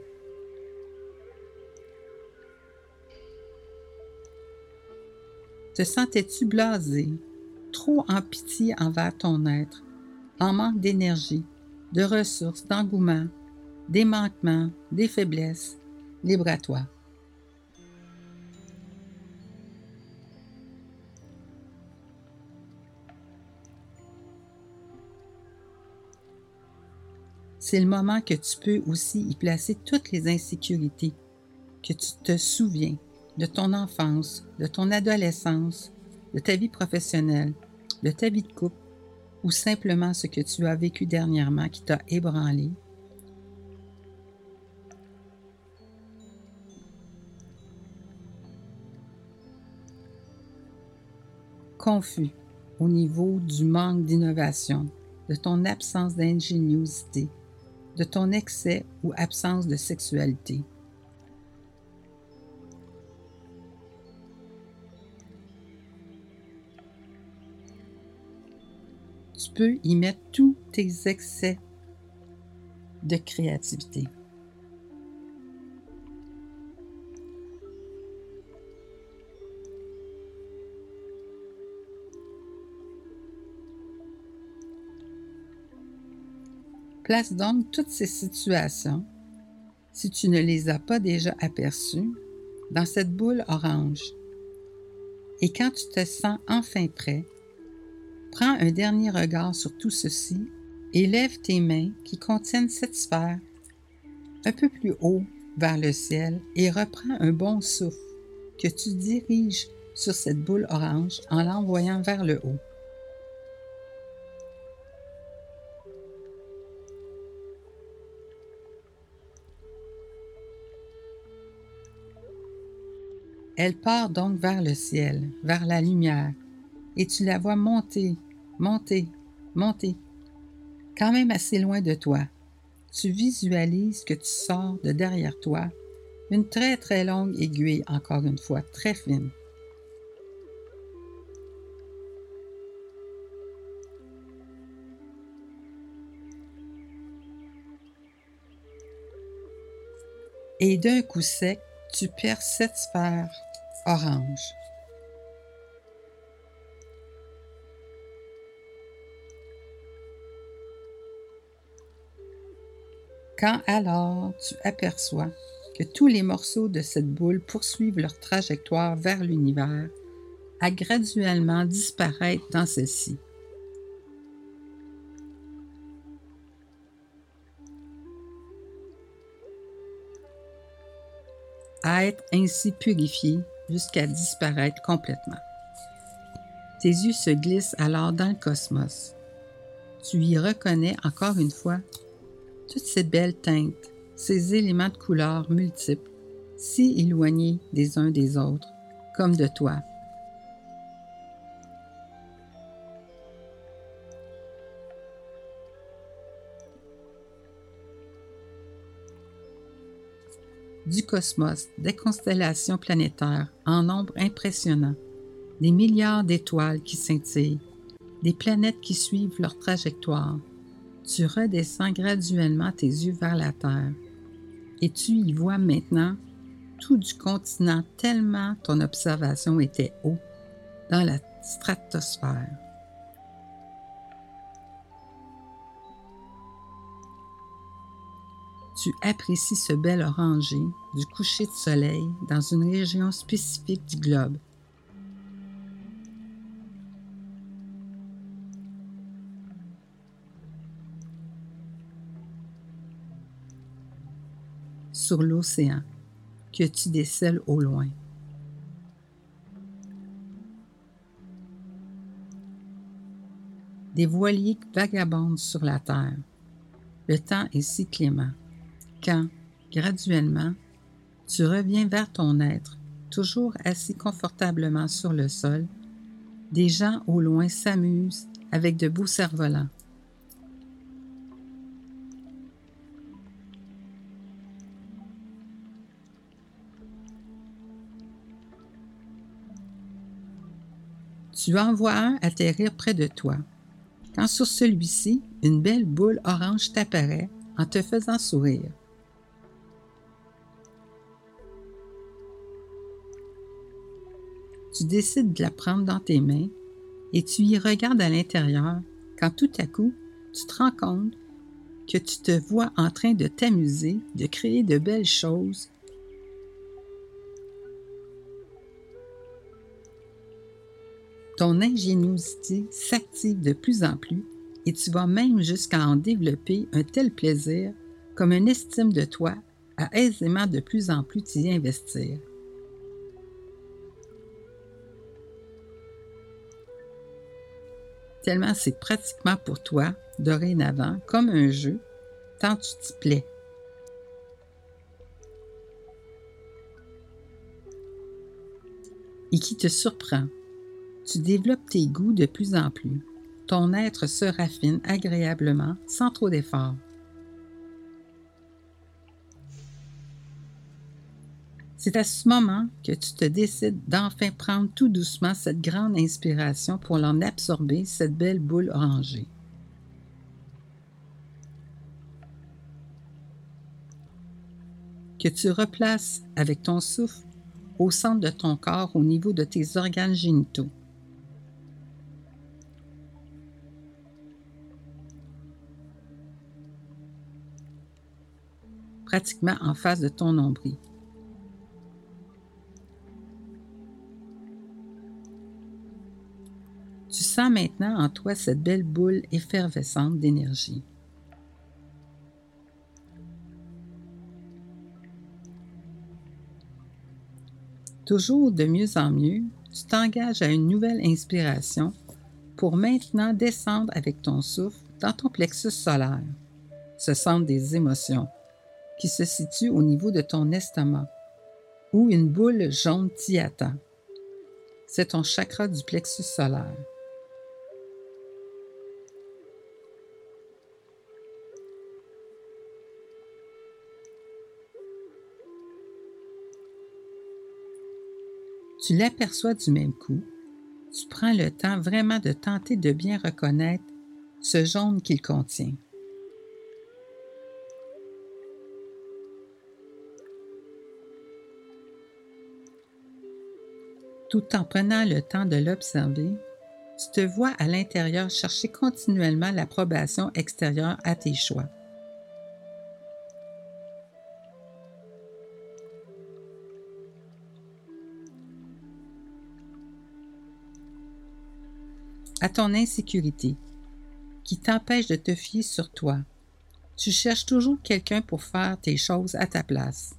Te sentais-tu blasé, trop en pitié envers ton être, en manque d'énergie, de ressources, d'engouement, des manquements, des faiblesses? Libre à toi. c'est le moment que tu peux aussi y placer toutes les insécurités que tu te souviens de ton enfance, de ton adolescence, de ta vie professionnelle, de ta vie de couple ou simplement ce que tu as vécu dernièrement qui t'a ébranlé. Confus au niveau du manque d'innovation, de ton absence d'ingéniosité, de ton excès ou absence de sexualité. Tu peux y mettre tous tes excès de créativité. Place donc toutes ces situations, si tu ne les as pas déjà aperçues, dans cette boule orange. Et quand tu te sens enfin prêt, prends un dernier regard sur tout ceci et lève tes mains qui contiennent cette sphère un peu plus haut vers le ciel et reprends un bon souffle que tu diriges sur cette boule orange en l'envoyant vers le haut. Elle part donc vers le ciel, vers la lumière, et tu la vois monter, monter, monter, quand même assez loin de toi. Tu visualises que tu sors de derrière toi une très très longue aiguille, encore une fois, très fine. Et d'un coup sec, tu perds cette sphère orange. Quand alors tu aperçois que tous les morceaux de cette boule poursuivent leur trajectoire vers l'univers, à graduellement disparaître dans celle-ci. à être ainsi purifié jusqu'à disparaître complètement. Tes yeux se glissent alors dans le cosmos. Tu y reconnais encore une fois toutes ces belles teintes, ces éléments de couleurs multiples, si éloignés des uns des autres, comme de toi. Du cosmos, des constellations planétaires en nombre impressionnant, des milliards d'étoiles qui scintillent, des planètes qui suivent leur trajectoire. Tu redescends graduellement tes yeux vers la Terre et tu y vois maintenant tout du continent tellement ton observation était haut dans la stratosphère. tu apprécies ce bel orangé du coucher de soleil dans une région spécifique du globe? Sur l'océan que tu décèles au loin. Des voiliers vagabondent sur la terre. Le temps est si clément. Quand, graduellement, tu reviens vers ton être, toujours assis confortablement sur le sol, des gens au loin s'amusent avec de beaux cerfs-volants. Tu en vois un atterrir près de toi quand sur celui-ci, une belle boule orange t'apparaît en te faisant sourire. Tu décides de la prendre dans tes mains et tu y regardes à l'intérieur quand tout à coup, tu te rends compte que tu te vois en train de t'amuser, de créer de belles choses Ton ingéniosité s'active de plus en plus et tu vas même jusqu'à en développer un tel plaisir comme une estime de toi à aisément de plus en plus t'y investir. Tellement c'est pratiquement pour toi, dorénavant, comme un jeu, tant tu t'y plais. Et qui te surprend tu développes tes goûts de plus en plus. Ton être se raffine agréablement sans trop d'efforts. C'est à ce moment que tu te décides d'enfin prendre tout doucement cette grande inspiration pour l'en absorber, cette belle boule orangée. Que tu replaces avec ton souffle au centre de ton corps au niveau de tes organes génitaux. pratiquement en face de ton nombril. Sens maintenant en toi cette belle boule effervescente d'énergie. Toujours de mieux en mieux, tu t'engages à une nouvelle inspiration pour maintenant descendre avec ton souffle dans ton plexus solaire, ce centre des émotions qui se situe au niveau de ton estomac, où une boule jaune t'y attend. C'est ton chakra du plexus solaire. Tu l'aperçois du même coup. Tu prends le temps vraiment de tenter de bien reconnaître ce jaune qu'il contient. Tout en prenant le temps de l'observer, tu te vois à l'intérieur chercher continuellement l'approbation extérieure à tes choix. À ton insécurité, qui t'empêche de te fier sur toi. Tu cherches toujours quelqu'un pour faire tes choses à ta place.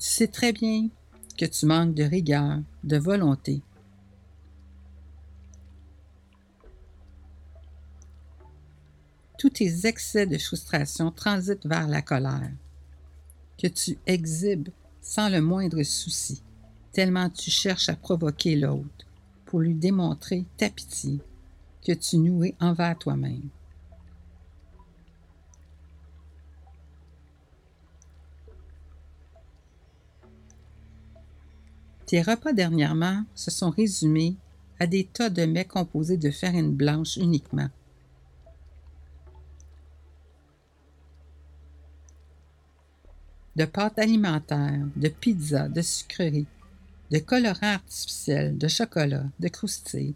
Tu sais très bien que tu manques de rigueur, de volonté. Tous tes excès de frustration transitent vers la colère, que tu exhibes sans le moindre souci, tellement tu cherches à provoquer l'autre pour lui démontrer ta pitié que tu nourris envers toi-même. Tes repas dernièrement se sont résumés à des tas de mets composés de farine blanche uniquement. De pâtes alimentaires, de pizzas, de sucreries, de colorants artificiels, de chocolat, de croustilles,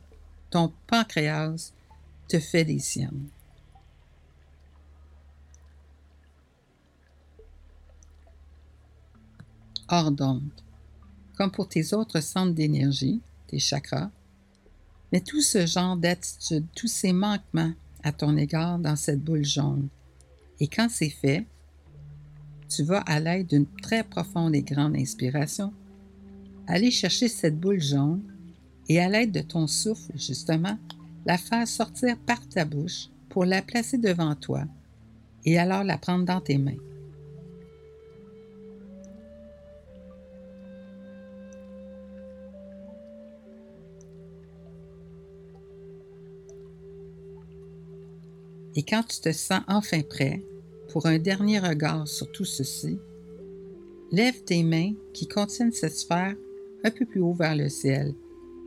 ton pancréas te fait des siennes. Or donc, comme pour tes autres centres d'énergie, tes chakras, mets tout ce genre d'attitude, tous ces manquements à ton égard dans cette boule jaune. Et quand c'est fait, tu vas, à l'aide d'une très profonde et grande inspiration, aller chercher cette boule jaune et à l'aide de ton souffle, justement, la faire sortir par ta bouche pour la placer devant toi et alors la prendre dans tes mains. Et quand tu te sens enfin prêt pour un dernier regard sur tout ceci, lève tes mains qui contiennent cette sphère un peu plus haut vers le ciel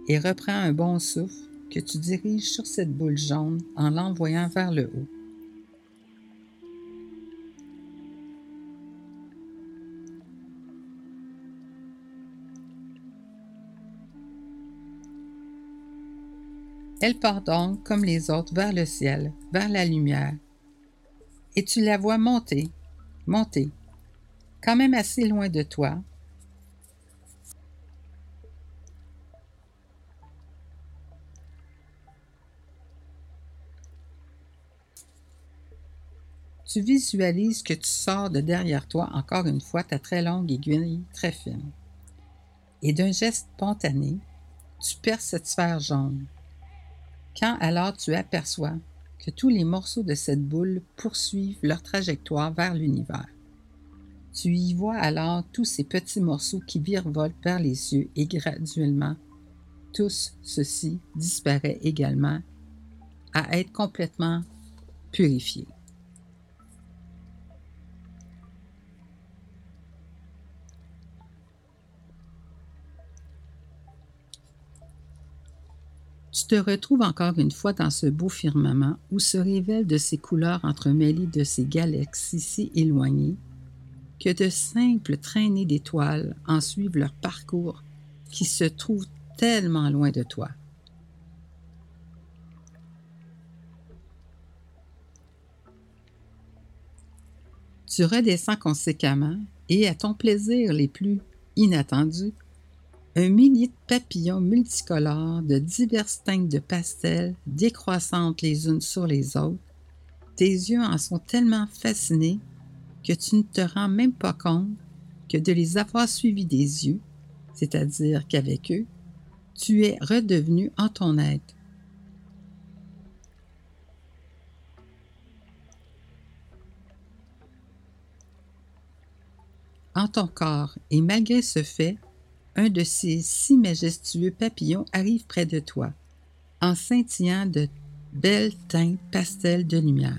et reprends un bon souffle que tu diriges sur cette boule jaune en l'envoyant vers le haut. Elle part donc, comme les autres, vers le ciel, vers la lumière. Et tu la vois monter, monter, quand même assez loin de toi. Tu visualises que tu sors de derrière toi encore une fois ta très longue aiguille très fine. Et d'un geste spontané, tu perces cette sphère jaune. Quand alors tu aperçois tous les morceaux de cette boule poursuivent leur trajectoire vers l'univers. Tu y vois alors tous ces petits morceaux qui virevoltent vers les cieux et graduellement, tous ceci disparaît également à être complètement purifié. Tu te retrouves encore une fois dans ce beau firmament où se révèlent de ces couleurs entremêlées de ces galaxies si éloignées que de simples traînées d'étoiles en suivent leur parcours qui se trouvent tellement loin de toi. Tu redescends conséquemment et à ton plaisir les plus inattendus, un millier de papillons multicolores de diverses teintes de pastel décroissantes les unes sur les autres. Tes yeux en sont tellement fascinés que tu ne te rends même pas compte que de les avoir suivis des yeux, c'est-à-dire qu'avec eux, tu es redevenu en ton être. En ton corps, et malgré ce fait, un de ces si majestueux papillons arrive près de toi, en scintillant de belles teintes pastel de lumière.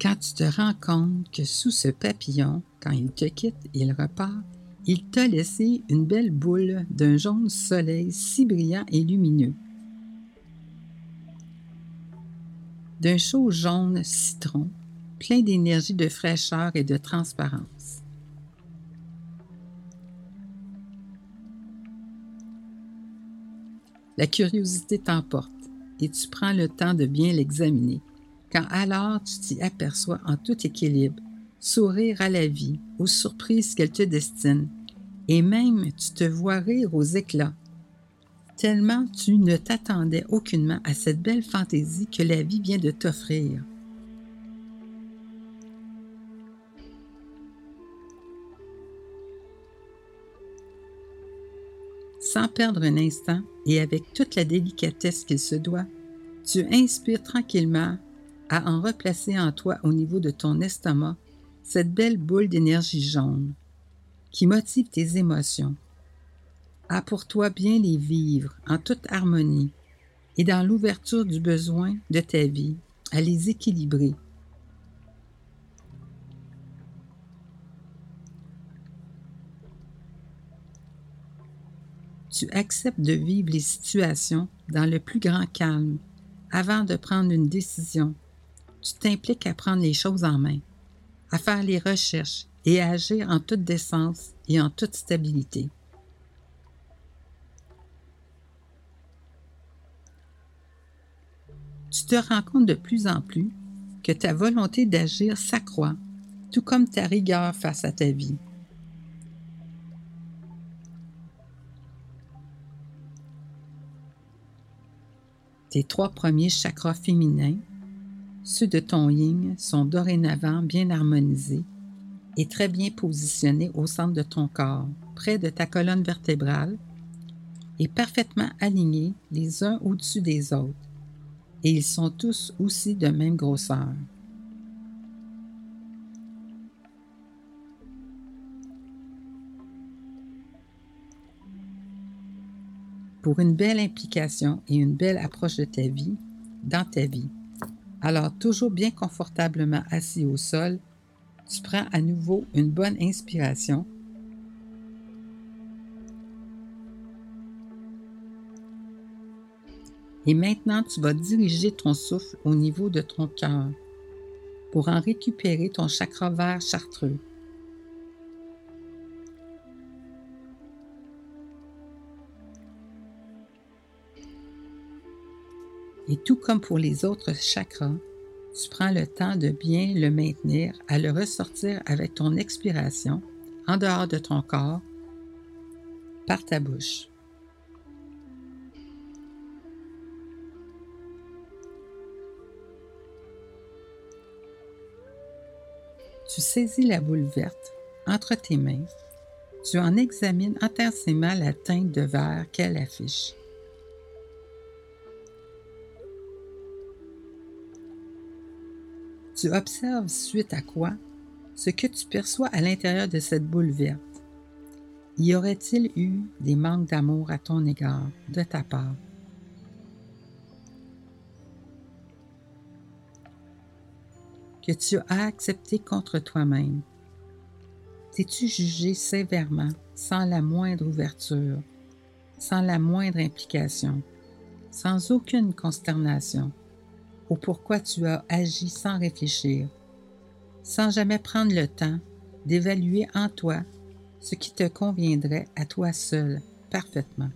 Quand tu te rends compte que sous ce papillon, quand il te quitte il repart, il t'a laissé une belle boule d'un jaune soleil si brillant et lumineux. D'un chaud jaune citron, plein d'énergie, de fraîcheur et de transparence. La curiosité t'emporte et tu prends le temps de bien l'examiner, quand alors tu t'y aperçois en tout équilibre, sourire à la vie, aux surprises qu'elle te destine, et même tu te vois rire aux éclats tellement tu ne t'attendais aucunement à cette belle fantaisie que la vie vient de t'offrir. Sans perdre un instant et avec toute la délicatesse qu'il se doit, tu inspires tranquillement à en replacer en toi au niveau de ton estomac cette belle boule d'énergie jaune qui motive tes émotions, a pour toi bien les vivre en toute harmonie et dans l'ouverture du besoin de ta vie, à les équilibrer. Tu acceptes de vivre les situations dans le plus grand calme avant de prendre une décision. Tu t'impliques à prendre les choses en main, à faire les recherches et à agir en toute décence et en toute stabilité. Tu te rends compte de plus en plus que ta volonté d'agir s'accroît, tout comme ta rigueur face à ta vie. Tes trois premiers chakras féminins, ceux de ton yin, sont dorénavant bien harmonisés et très bien positionnés au centre de ton corps, près de ta colonne vertébrale, et parfaitement alignés les uns au-dessus des autres, et ils sont tous aussi de même grosseur. Pour une belle implication et une belle approche de ta vie, dans ta vie. Alors, toujours bien confortablement assis au sol, tu prends à nouveau une bonne inspiration Et maintenant, tu vas diriger ton souffle au niveau de ton cœur pour en récupérer ton chakra vert chartreux. Et tout comme pour les autres chakras, tu prends le temps de bien le maintenir à le ressortir avec ton expiration en dehors de ton corps par ta bouche. Tu saisis la boule verte entre tes mains. Tu en examines intensément la teinte de verre qu'elle affiche. Tu observes suite à quoi ce que tu perçois à l'intérieur de cette boule verte. Y aurait-il eu des manques d'amour à ton égard de ta part? Que tu as accepté contre toi-même? T'es-tu jugé sévèrement, sans la moindre ouverture, sans la moindre implication, sans aucune consternation, ou pourquoi tu as agi sans réfléchir, sans jamais prendre le temps d'évaluer en toi ce qui te conviendrait à toi seul parfaitement?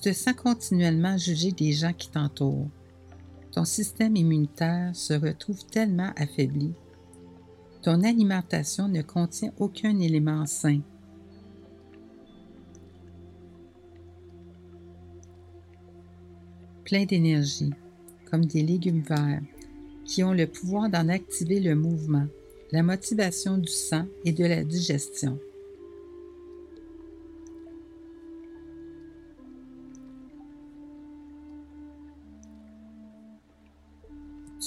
Tu te sens continuellement juger des gens qui t'entourent. Ton système immunitaire se retrouve tellement affaibli. Ton alimentation ne contient aucun élément sain. Plein d'énergie, comme des légumes verts, qui ont le pouvoir d'en activer le mouvement, la motivation du sang et de la digestion.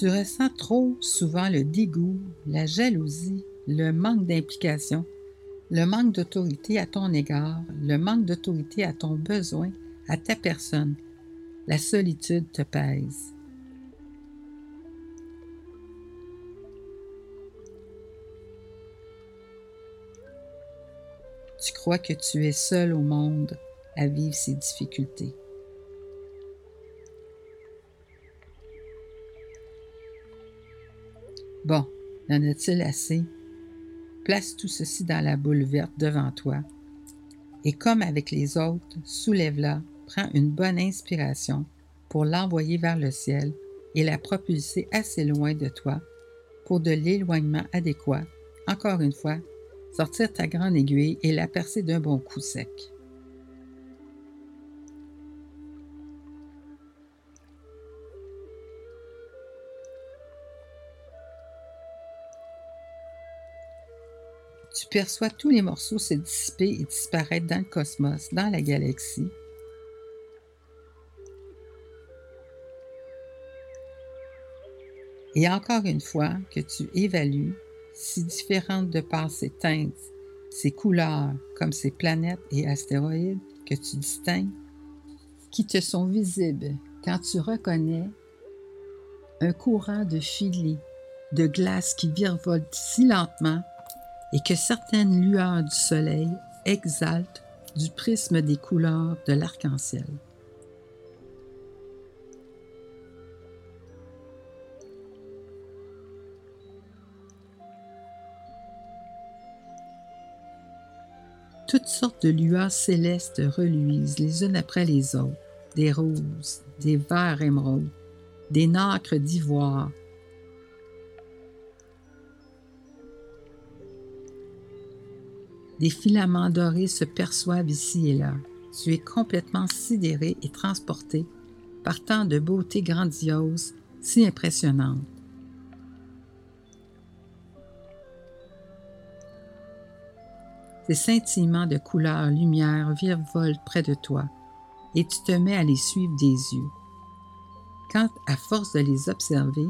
Tu ressens trop souvent le dégoût, la jalousie, le manque d'implication, le manque d'autorité à ton égard, le manque d'autorité à ton besoin, à ta personne. La solitude te pèse. Tu crois que tu es seul au monde à vivre ces difficultés. Bon, en a-t-il assez? Place tout ceci dans la boule verte devant toi. Et comme avec les autres, soulève-la, prends une bonne inspiration pour l'envoyer vers le ciel et la propulser assez loin de toi pour de l'éloignement adéquat. Encore une fois, sortir ta grande aiguille et la percer d'un bon coup sec. Tu perçois tous les morceaux se dissiper et disparaître dans le cosmos, dans la galaxie. Et encore une fois, que tu évalues, si différentes de par ces teintes, ces couleurs, comme ces planètes et astéroïdes que tu distingues, qui te sont visibles quand tu reconnais un courant de filets, de glace qui virevolte si lentement et que certaines lueurs du soleil exaltent du prisme des couleurs de l'arc-en-ciel. Toutes sortes de lueurs célestes reluisent les unes après les autres, des roses, des verts émeraudes, des nacres d'ivoire. Des filaments dorés se perçoivent ici et là. Tu es complètement sidéré et transporté par tant de beauté grandiose, si impressionnante. Ces scintillements de couleurs, lumière virevoltent près de toi et tu te mets à les suivre des yeux. Quand, à force de les observer,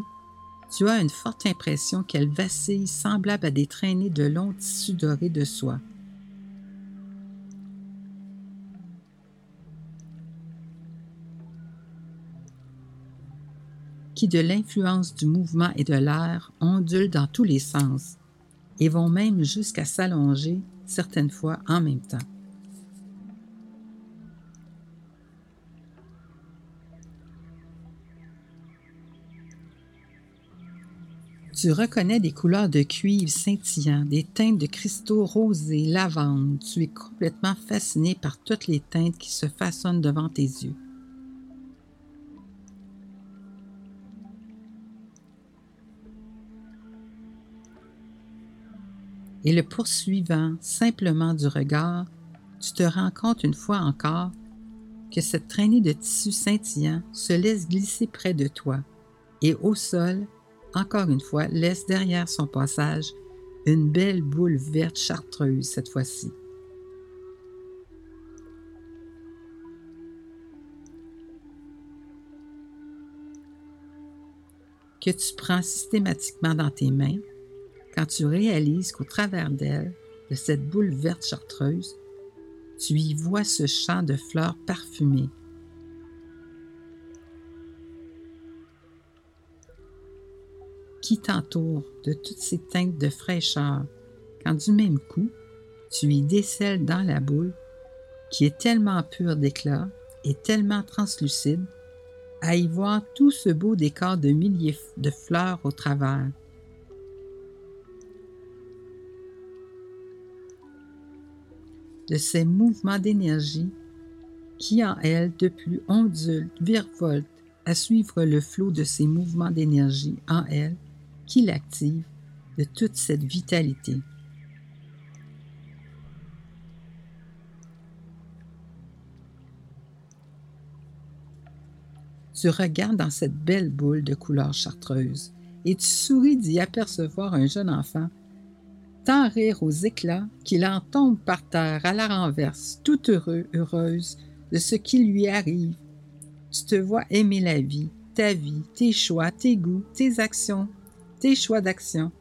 tu as une forte impression qu'elles vacillent semblables à des traînées de longs tissus dorés de soie. De l'influence du mouvement et de l'air, ondulent dans tous les sens et vont même jusqu'à s'allonger certaines fois en même temps. Tu reconnais des couleurs de cuivre scintillant, des teintes de cristaux rosés, lavande. Tu es complètement fasciné par toutes les teintes qui se façonnent devant tes yeux. Et le poursuivant simplement du regard, tu te rends compte une fois encore que cette traînée de tissu scintillant se laisse glisser près de toi et au sol, encore une fois, laisse derrière son passage une belle boule verte chartreuse cette fois-ci. que tu prends systématiquement dans tes mains quand tu réalises qu'au travers d'elle, de cette boule verte chartreuse, tu y vois ce champ de fleurs parfumées qui t'entoure de toutes ces teintes de fraîcheur, quand du même coup, tu y décèles dans la boule, qui est tellement pure d'éclat et tellement translucide, à y voir tout ce beau décor de milliers de fleurs au travers. De ces mouvements d'énergie qui en elle de plus ondulent, virevoltent à suivre le flot de ces mouvements d'énergie en elle qui l'active de toute cette vitalité. Tu regardes dans cette belle boule de couleur chartreuse et tu souris d'y apercevoir un jeune enfant, tant rire aux éclats qu'il en tombe par terre à la renverse, tout heureux, heureuse de ce qui lui arrive. Tu te vois aimer la vie, ta vie, tes choix, tes goûts, tes actions, tes choix d'action.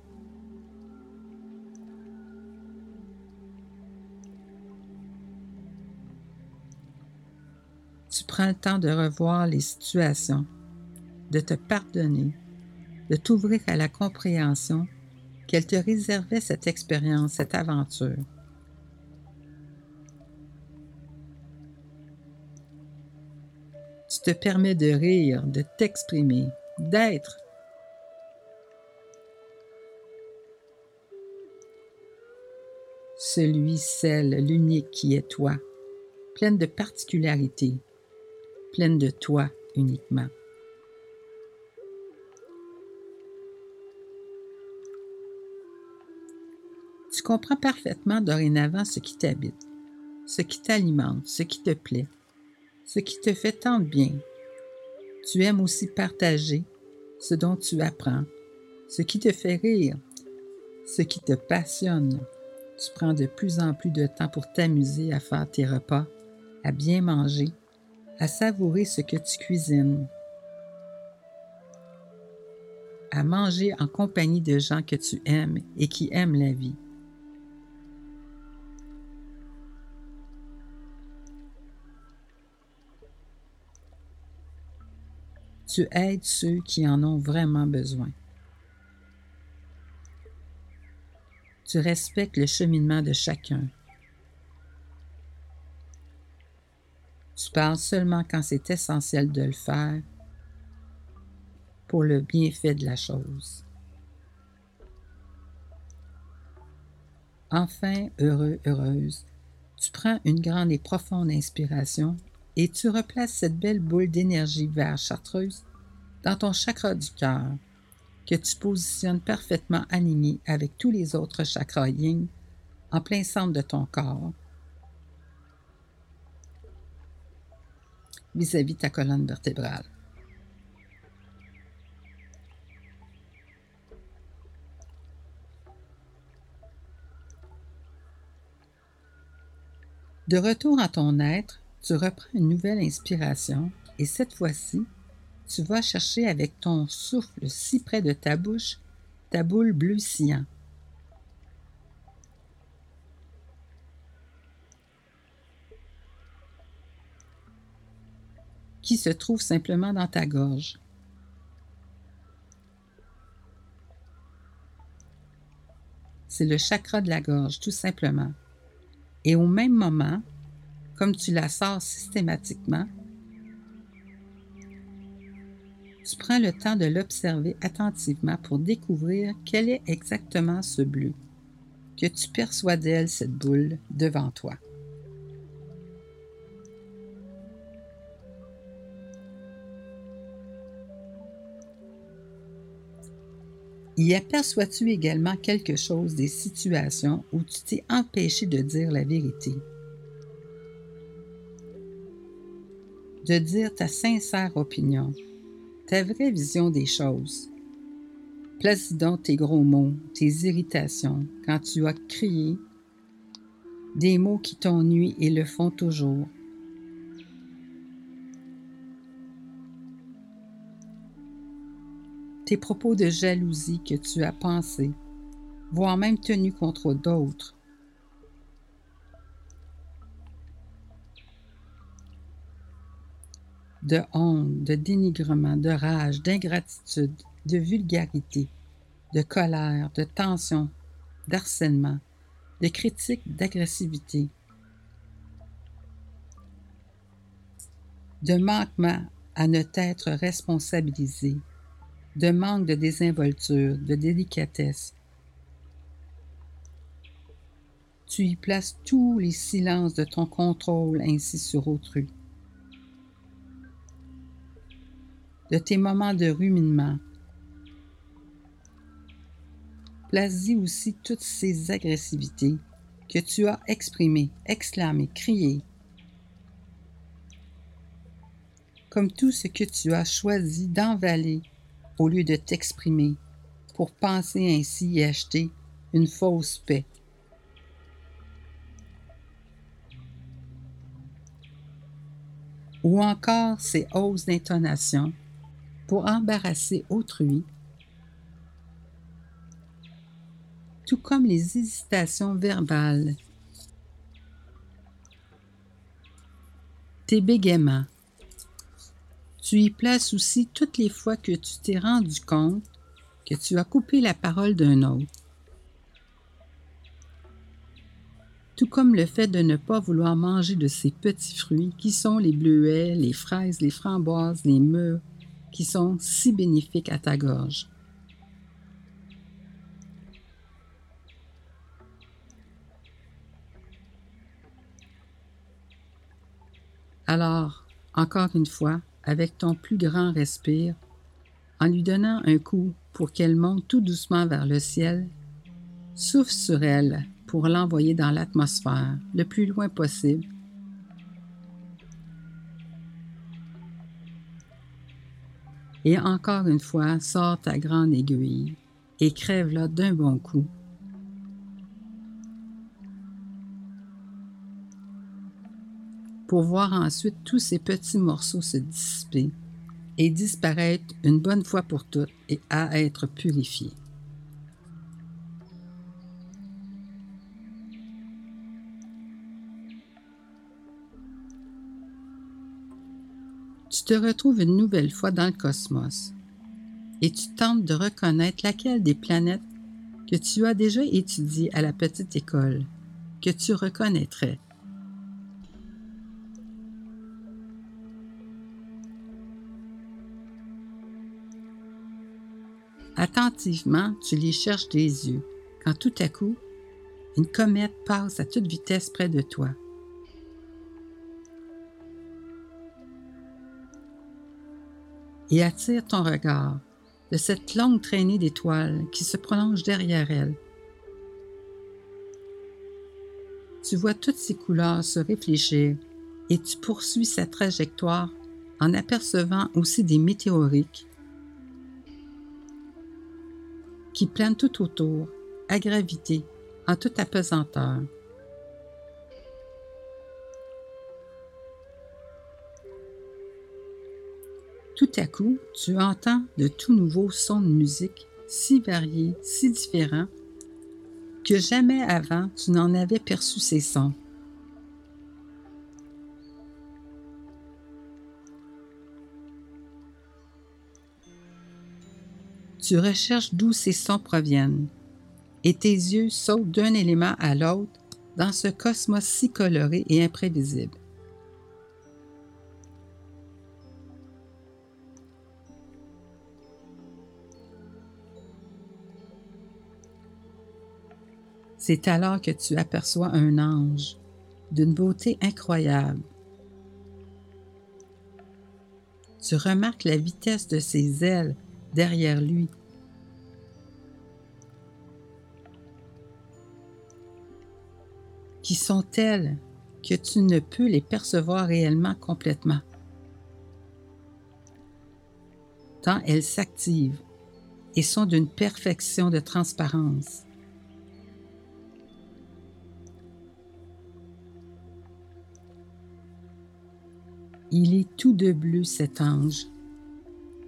Tu prends le temps de revoir les situations, de te pardonner, de t'ouvrir à la compréhension qu'elle te réservait cette expérience, cette aventure. Tu te permets de rire, de t'exprimer, d'être celui, celle, l'unique qui est toi, pleine de particularités, pleine de toi uniquement. Tu comprends parfaitement dorénavant ce qui t'habite, ce qui t'alimente, ce qui te plaît, ce qui te fait tant de bien. Tu aimes aussi partager ce dont tu apprends, ce qui te fait rire, ce qui te passionne, tu prends de plus en plus de temps pour t'amuser à faire tes repas, à bien manger, à savourer ce que tu cuisines, à manger en compagnie de gens que tu aimes et qui aiment la vie. Tu aides ceux qui en ont vraiment besoin. Tu respectes le cheminement de chacun. Tu parles seulement quand c'est essentiel de le faire pour le bienfait de la chose. Enfin, heureux, heureuse, Tu prends une grande et profonde inspiration et tu replaces cette belle boule d'énergie vert chartreuse dans ton chakra du cœur que tu positionnes parfaitement aligné avec tous les autres chakras yin en plein centre de ton corps vis-à-vis -vis ta colonne vertébrale. De retour à ton être, tu reprends une nouvelle inspiration et cette fois-ci, tu vas chercher avec ton souffle si près de ta bouche ta boule bleu cyan. qui se trouve simplement dans ta gorge. C'est le chakra de la gorge, tout simplement. Et au même moment, comme tu la sors systématiquement, tu prends le temps de l'observer attentivement pour découvrir quel est exactement ce bleu que tu perçois d'elle, cette boule, devant toi. Y aperçois-tu également quelque chose des situations où tu t'es empêché de dire la vérité? De dire ta sincère opinion, ta vraie vision des choses. Place donc tes gros mots, tes irritations, quand tu as crié, des mots qui t'ennuient et le font toujours. Tes propos de jalousie que tu as pensés, voire même tenus contre d'autres, de honte, de dénigrement, de rage, d'ingratitude, de vulgarité, de colère, de tension, d'harcèlement, de critique, d'agressivité, de manquement à ne être responsabilisé, de manque de désinvolture, de délicatesse. Tu y places tous les silences de ton contrôle ainsi sur autrui. De tes moments de ruminement. Place-y aussi toutes ces agressivités que tu as exprimées, exclamées, criées, comme tout ce que tu as choisi d'envaler au lieu de t'exprimer pour penser ainsi et acheter une fausse paix. Ou encore ces hausses d'intonation pour embarrasser autrui, tout comme les hésitations verbales, tes bégaiements. Tu y places aussi toutes les fois que tu t'es rendu compte que tu as coupé la parole d'un autre. Tout comme le fait de ne pas vouloir manger de ces petits fruits qui sont les bleuets, les fraises, les framboises, les mûres, qui sont si bénéfiques à ta gorge. Alors, encore une fois, avec ton plus grand respire, en lui donnant un coup pour qu'elle monte tout doucement vers le ciel, souffle sur elle pour l'envoyer dans l'atmosphère le plus loin possible Et encore une fois, sors ta grande aiguille et crève-la d'un bon coup. Pour voir ensuite tous ces petits morceaux se dissiper et disparaître une bonne fois pour toutes et à être purifiés. Tu te retrouves une nouvelle fois dans le cosmos et tu tentes de reconnaître laquelle des planètes que tu as déjà étudiées à la petite école que tu reconnaîtrais. Attentivement, tu les cherches des yeux, quand tout à coup, une comète passe à toute vitesse près de toi, et attire ton regard de cette longue traînée d'étoiles qui se prolonge derrière elle. Tu vois toutes ces couleurs se réfléchir et tu poursuis sa trajectoire en apercevant aussi des météoriques qui planent tout autour, à gravité, en toute apesanteur. Tout à coup, tu entends de tout nouveaux sons de musique, si variés, si différents, que jamais avant tu n'en avais perçu ces sons. Tu recherches d'où ces sons proviennent, et tes yeux sautent d'un élément à l'autre dans ce cosmos si coloré et imprévisible. C'est alors que tu aperçois un ange d'une beauté incroyable. Tu remarques la vitesse de ses ailes derrière lui. qui sont telles que tu ne peux les percevoir réellement complètement. Tant elles s'activent et sont d'une perfection de transparence. Il est tout de bleu cet ange,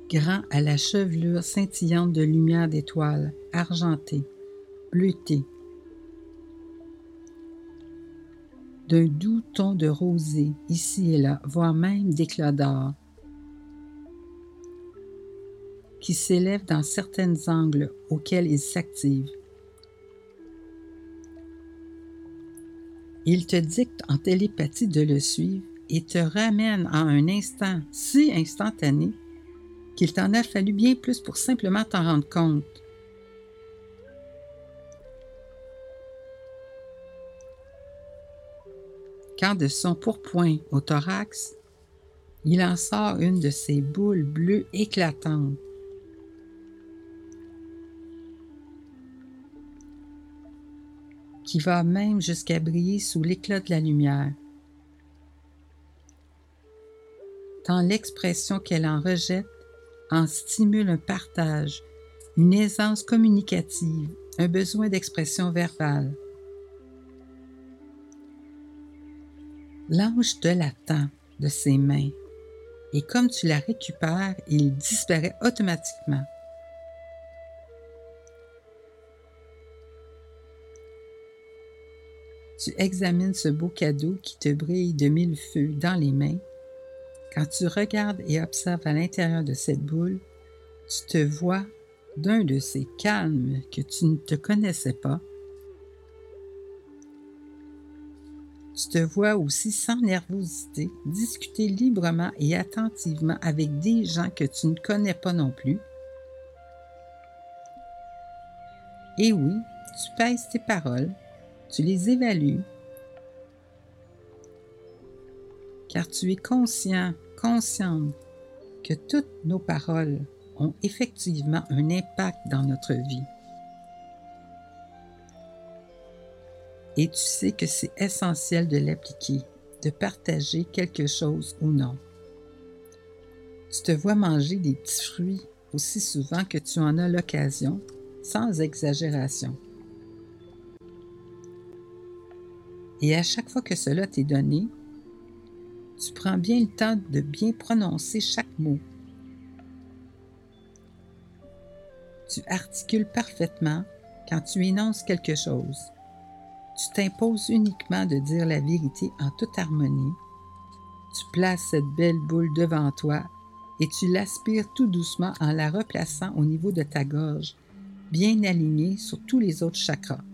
grand à la chevelure scintillante de lumière d'étoiles, argentée, bleutée, d'un doux ton de rosée ici et là, voire même d'éclat d'or, qui s'élèvent dans certains angles auxquels ils s'activent. Il te dicte en télépathie de le suivre et te ramène en un instant si instantané qu'il t'en a fallu bien plus pour simplement t'en rendre compte. Quand de son pourpoint au thorax, il en sort une de ces boules bleues éclatantes. qui va même jusqu'à briller sous l'éclat de la lumière. Tant l'expression qu'elle en rejette en stimule un partage, une aisance communicative, un besoin d'expression verbale. L'ange te l'attend de ses mains et comme tu la récupères, il disparaît automatiquement. Tu examines ce beau cadeau qui te brille de mille feux dans les mains quand tu regardes et observes à l'intérieur de cette boule, tu te vois d'un de ces calmes que tu ne te connaissais pas. Tu te vois aussi sans nervosité discuter librement et attentivement avec des gens que tu ne connais pas non plus. Et oui, tu pèses tes paroles, tu les évalues, car tu es conscient consciente que toutes nos paroles ont effectivement un impact dans notre vie. Et tu sais que c'est essentiel de l'appliquer, de partager quelque chose ou non. Tu te vois manger des petits fruits aussi souvent que tu en as l'occasion, sans exagération. Et à chaque fois que cela t'est donné, tu prends bien le temps de bien prononcer chaque mot. Tu articules parfaitement quand tu énonces quelque chose. Tu t'imposes uniquement de dire la vérité en toute harmonie. Tu places cette belle boule devant toi et tu l'aspires tout doucement en la replaçant au niveau de ta gorge, bien alignée sur tous les autres chakras.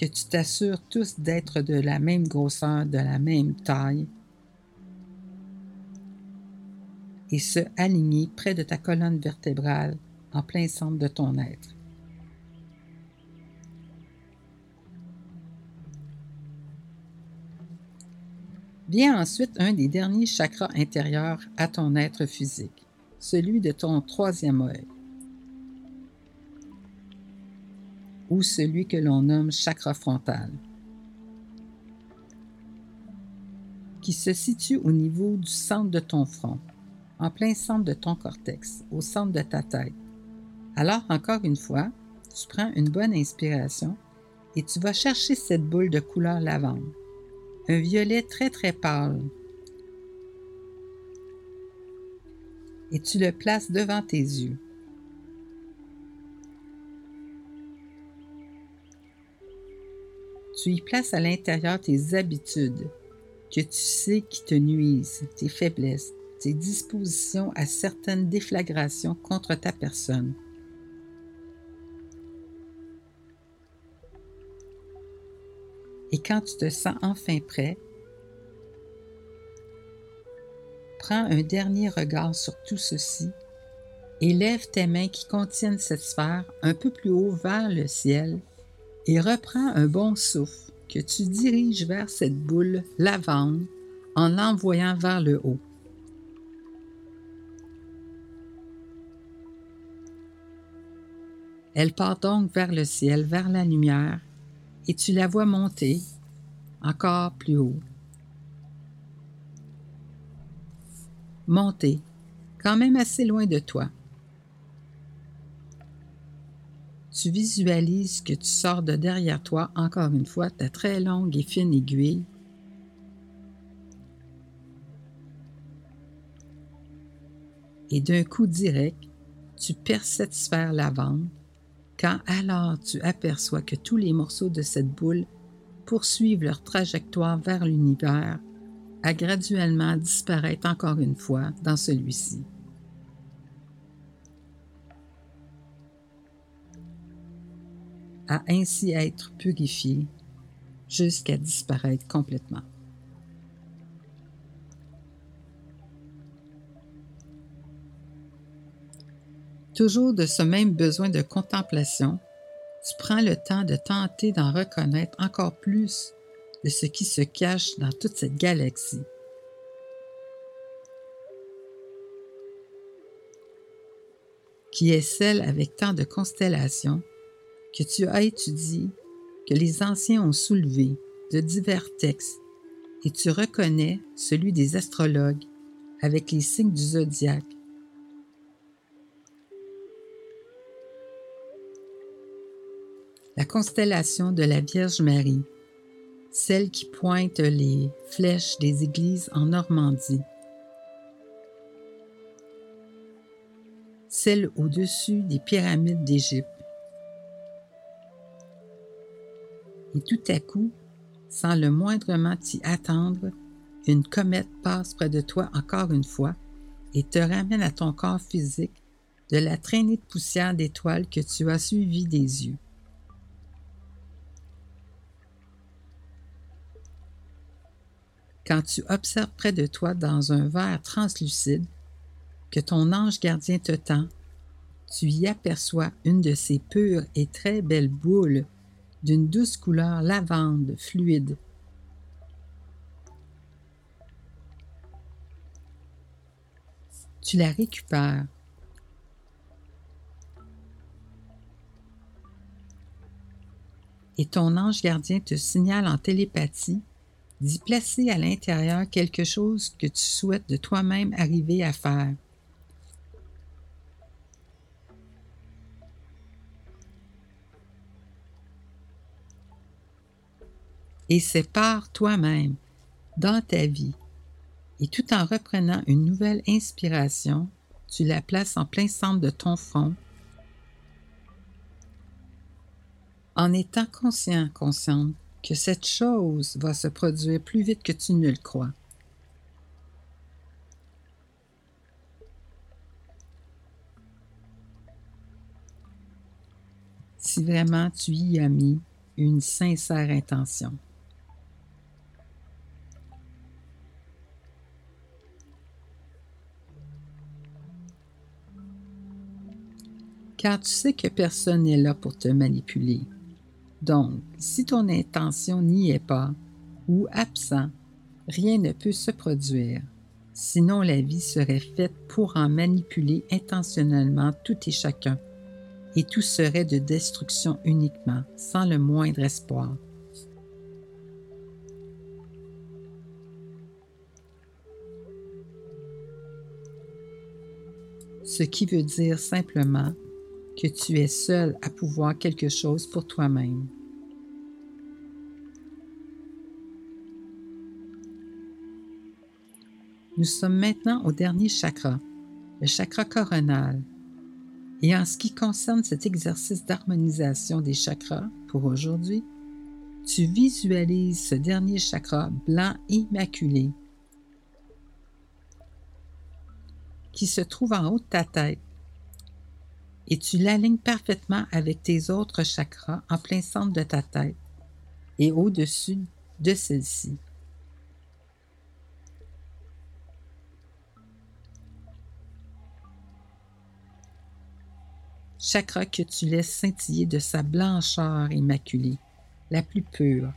que tu t'assures tous d'être de la même grosseur, de la même taille, et se aligner près de ta colonne vertébrale, en plein centre de ton être. Vient ensuite un des derniers chakras intérieurs à ton être physique, celui de ton troisième œil. Ou celui que l'on nomme chakra frontal, qui se situe au niveau du centre de ton front, en plein centre de ton cortex, au centre de ta tête. Alors, encore une fois, tu prends une bonne inspiration et tu vas chercher cette boule de couleur lavande un violet très très pâle. Et tu le places devant tes yeux. Tu y places à l'intérieur tes habitudes que tu sais qui te nuisent, tes faiblesses, tes dispositions à certaines déflagrations contre ta personne. Et quand tu te sens enfin prêt, prends un dernier regard sur tout ceci et lève tes mains qui contiennent cette sphère un peu plus haut vers le ciel et reprends un bon souffle que tu diriges vers cette boule lavande en l'envoyant vers le haut. Elle part donc vers le ciel, vers la lumière, et tu la vois monter encore plus haut. Monter, quand même assez loin de toi. Tu visualises que tu sors de derrière toi encore une fois ta très longue et fine aiguille et d'un coup direct, tu perces cette sphère lavande quand alors tu aperçois que tous les morceaux de cette boule poursuivent leur trajectoire vers l'univers, à graduellement disparaître encore une fois dans celui-ci. À ainsi être purifié jusqu'à disparaître complètement. toujours de ce même besoin de contemplation, tu prends le temps de tenter d'en reconnaître encore plus de ce qui se cache dans toute cette galaxie. qui est celle avec tant de constellations que tu as étudiées, que les anciens ont soulevées de divers textes, et tu reconnais celui des astrologues avec les signes du zodiaque la constellation de la Vierge Marie, celle qui pointe les flèches des églises en Normandie, celle au-dessus des pyramides d'Égypte. Et tout à coup, sans le moindrement t'y attendre, une comète passe près de toi encore une fois et te ramène à ton corps physique de la traînée de poussière d'étoiles que tu as suivie des yeux. quand tu observes près de toi dans un verre translucide que ton ange gardien te tend, tu y aperçois une de ces pures et très belles boules d'une douce couleur lavande fluide. Tu la récupères. Et ton ange gardien te signale en télépathie d'y placer à l'intérieur quelque chose que tu souhaites de toi-même arriver à faire. Et par toi-même, dans ta vie, et tout en reprenant une nouvelle inspiration, tu la places en plein centre de ton front, en étant conscient, consciente que cette chose va se produire plus vite que tu ne le crois. Si vraiment tu y as mis une sincère intention. Car tu sais que personne n'est là pour te manipuler. Donc, si ton intention n'y est pas ou absent, Rien ne peut se produire, sinon la vie serait faite pour en manipuler intentionnellement tout et chacun, et tout serait de destruction uniquement, sans le moindre espoir. Ce qui veut dire simplement que tu es seul à pouvoir quelque chose pour toi-même. Nous sommes maintenant au dernier chakra, le chakra coronal. Et en ce qui concerne cet exercice d'harmonisation des chakras pour aujourd'hui, tu visualises ce dernier chakra blanc immaculé qui se trouve en haut de ta tête et tu l'alignes parfaitement avec tes autres chakras en plein centre de ta tête et au-dessus de celle-ci. Chakra que tu laisses scintiller de sa blancheur immaculée, la plus pure,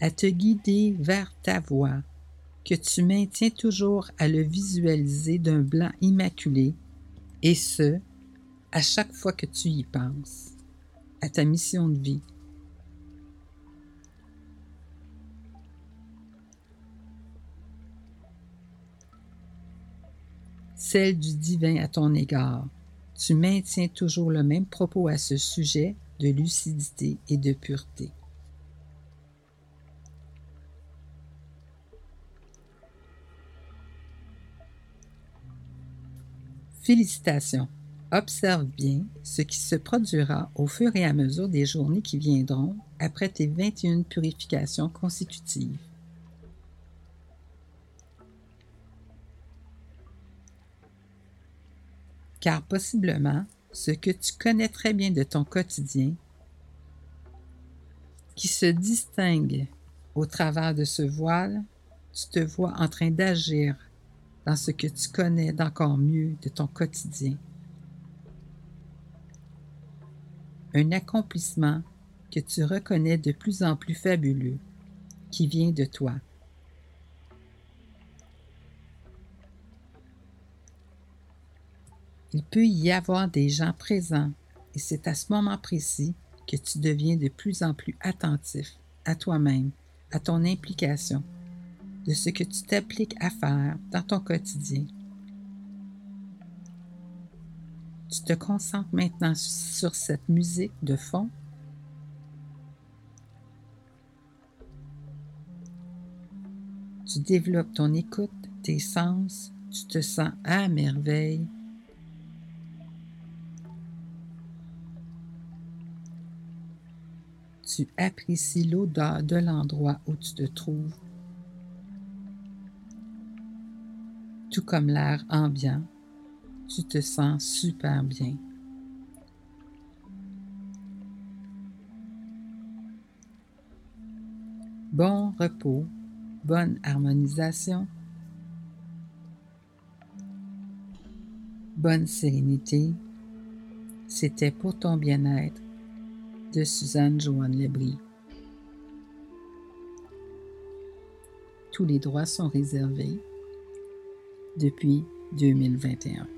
à te guider vers ta voix, que tu maintiens toujours à le visualiser d'un blanc immaculé, et ce, à chaque fois que tu y penses, à ta mission de vie. Celle du divin à ton égard. Tu maintiens toujours le même propos à ce sujet de lucidité et de pureté. Félicitations. Observe bien ce qui se produira au fur et à mesure des journées qui viendront après tes 21 purifications consécutives. Car possiblement, ce que tu connais très bien de ton quotidien, qui se distingue au travers de ce voile, tu te vois en train d'agir dans ce que tu connais d'encore mieux de ton quotidien. Un accomplissement que tu reconnais de plus en plus fabuleux, qui vient de toi. Il peut y avoir des gens présents et c'est à ce moment précis que tu deviens de plus en plus attentif à toi-même, à ton implication, de ce que tu t'appliques à faire dans ton quotidien. Tu te concentres maintenant sur cette musique de fond. Tu développes ton écoute, tes sens, tu te sens à merveille. Tu apprécies l'odeur de l'endroit où tu te trouves tout comme l'air ambiant, tu te sens super bien. Bon repos, bonne harmonisation, bonne sérénité. C'était pour ton bien-être de Suzanne Joanne Lebris. Tous les droits sont réservés depuis 2021.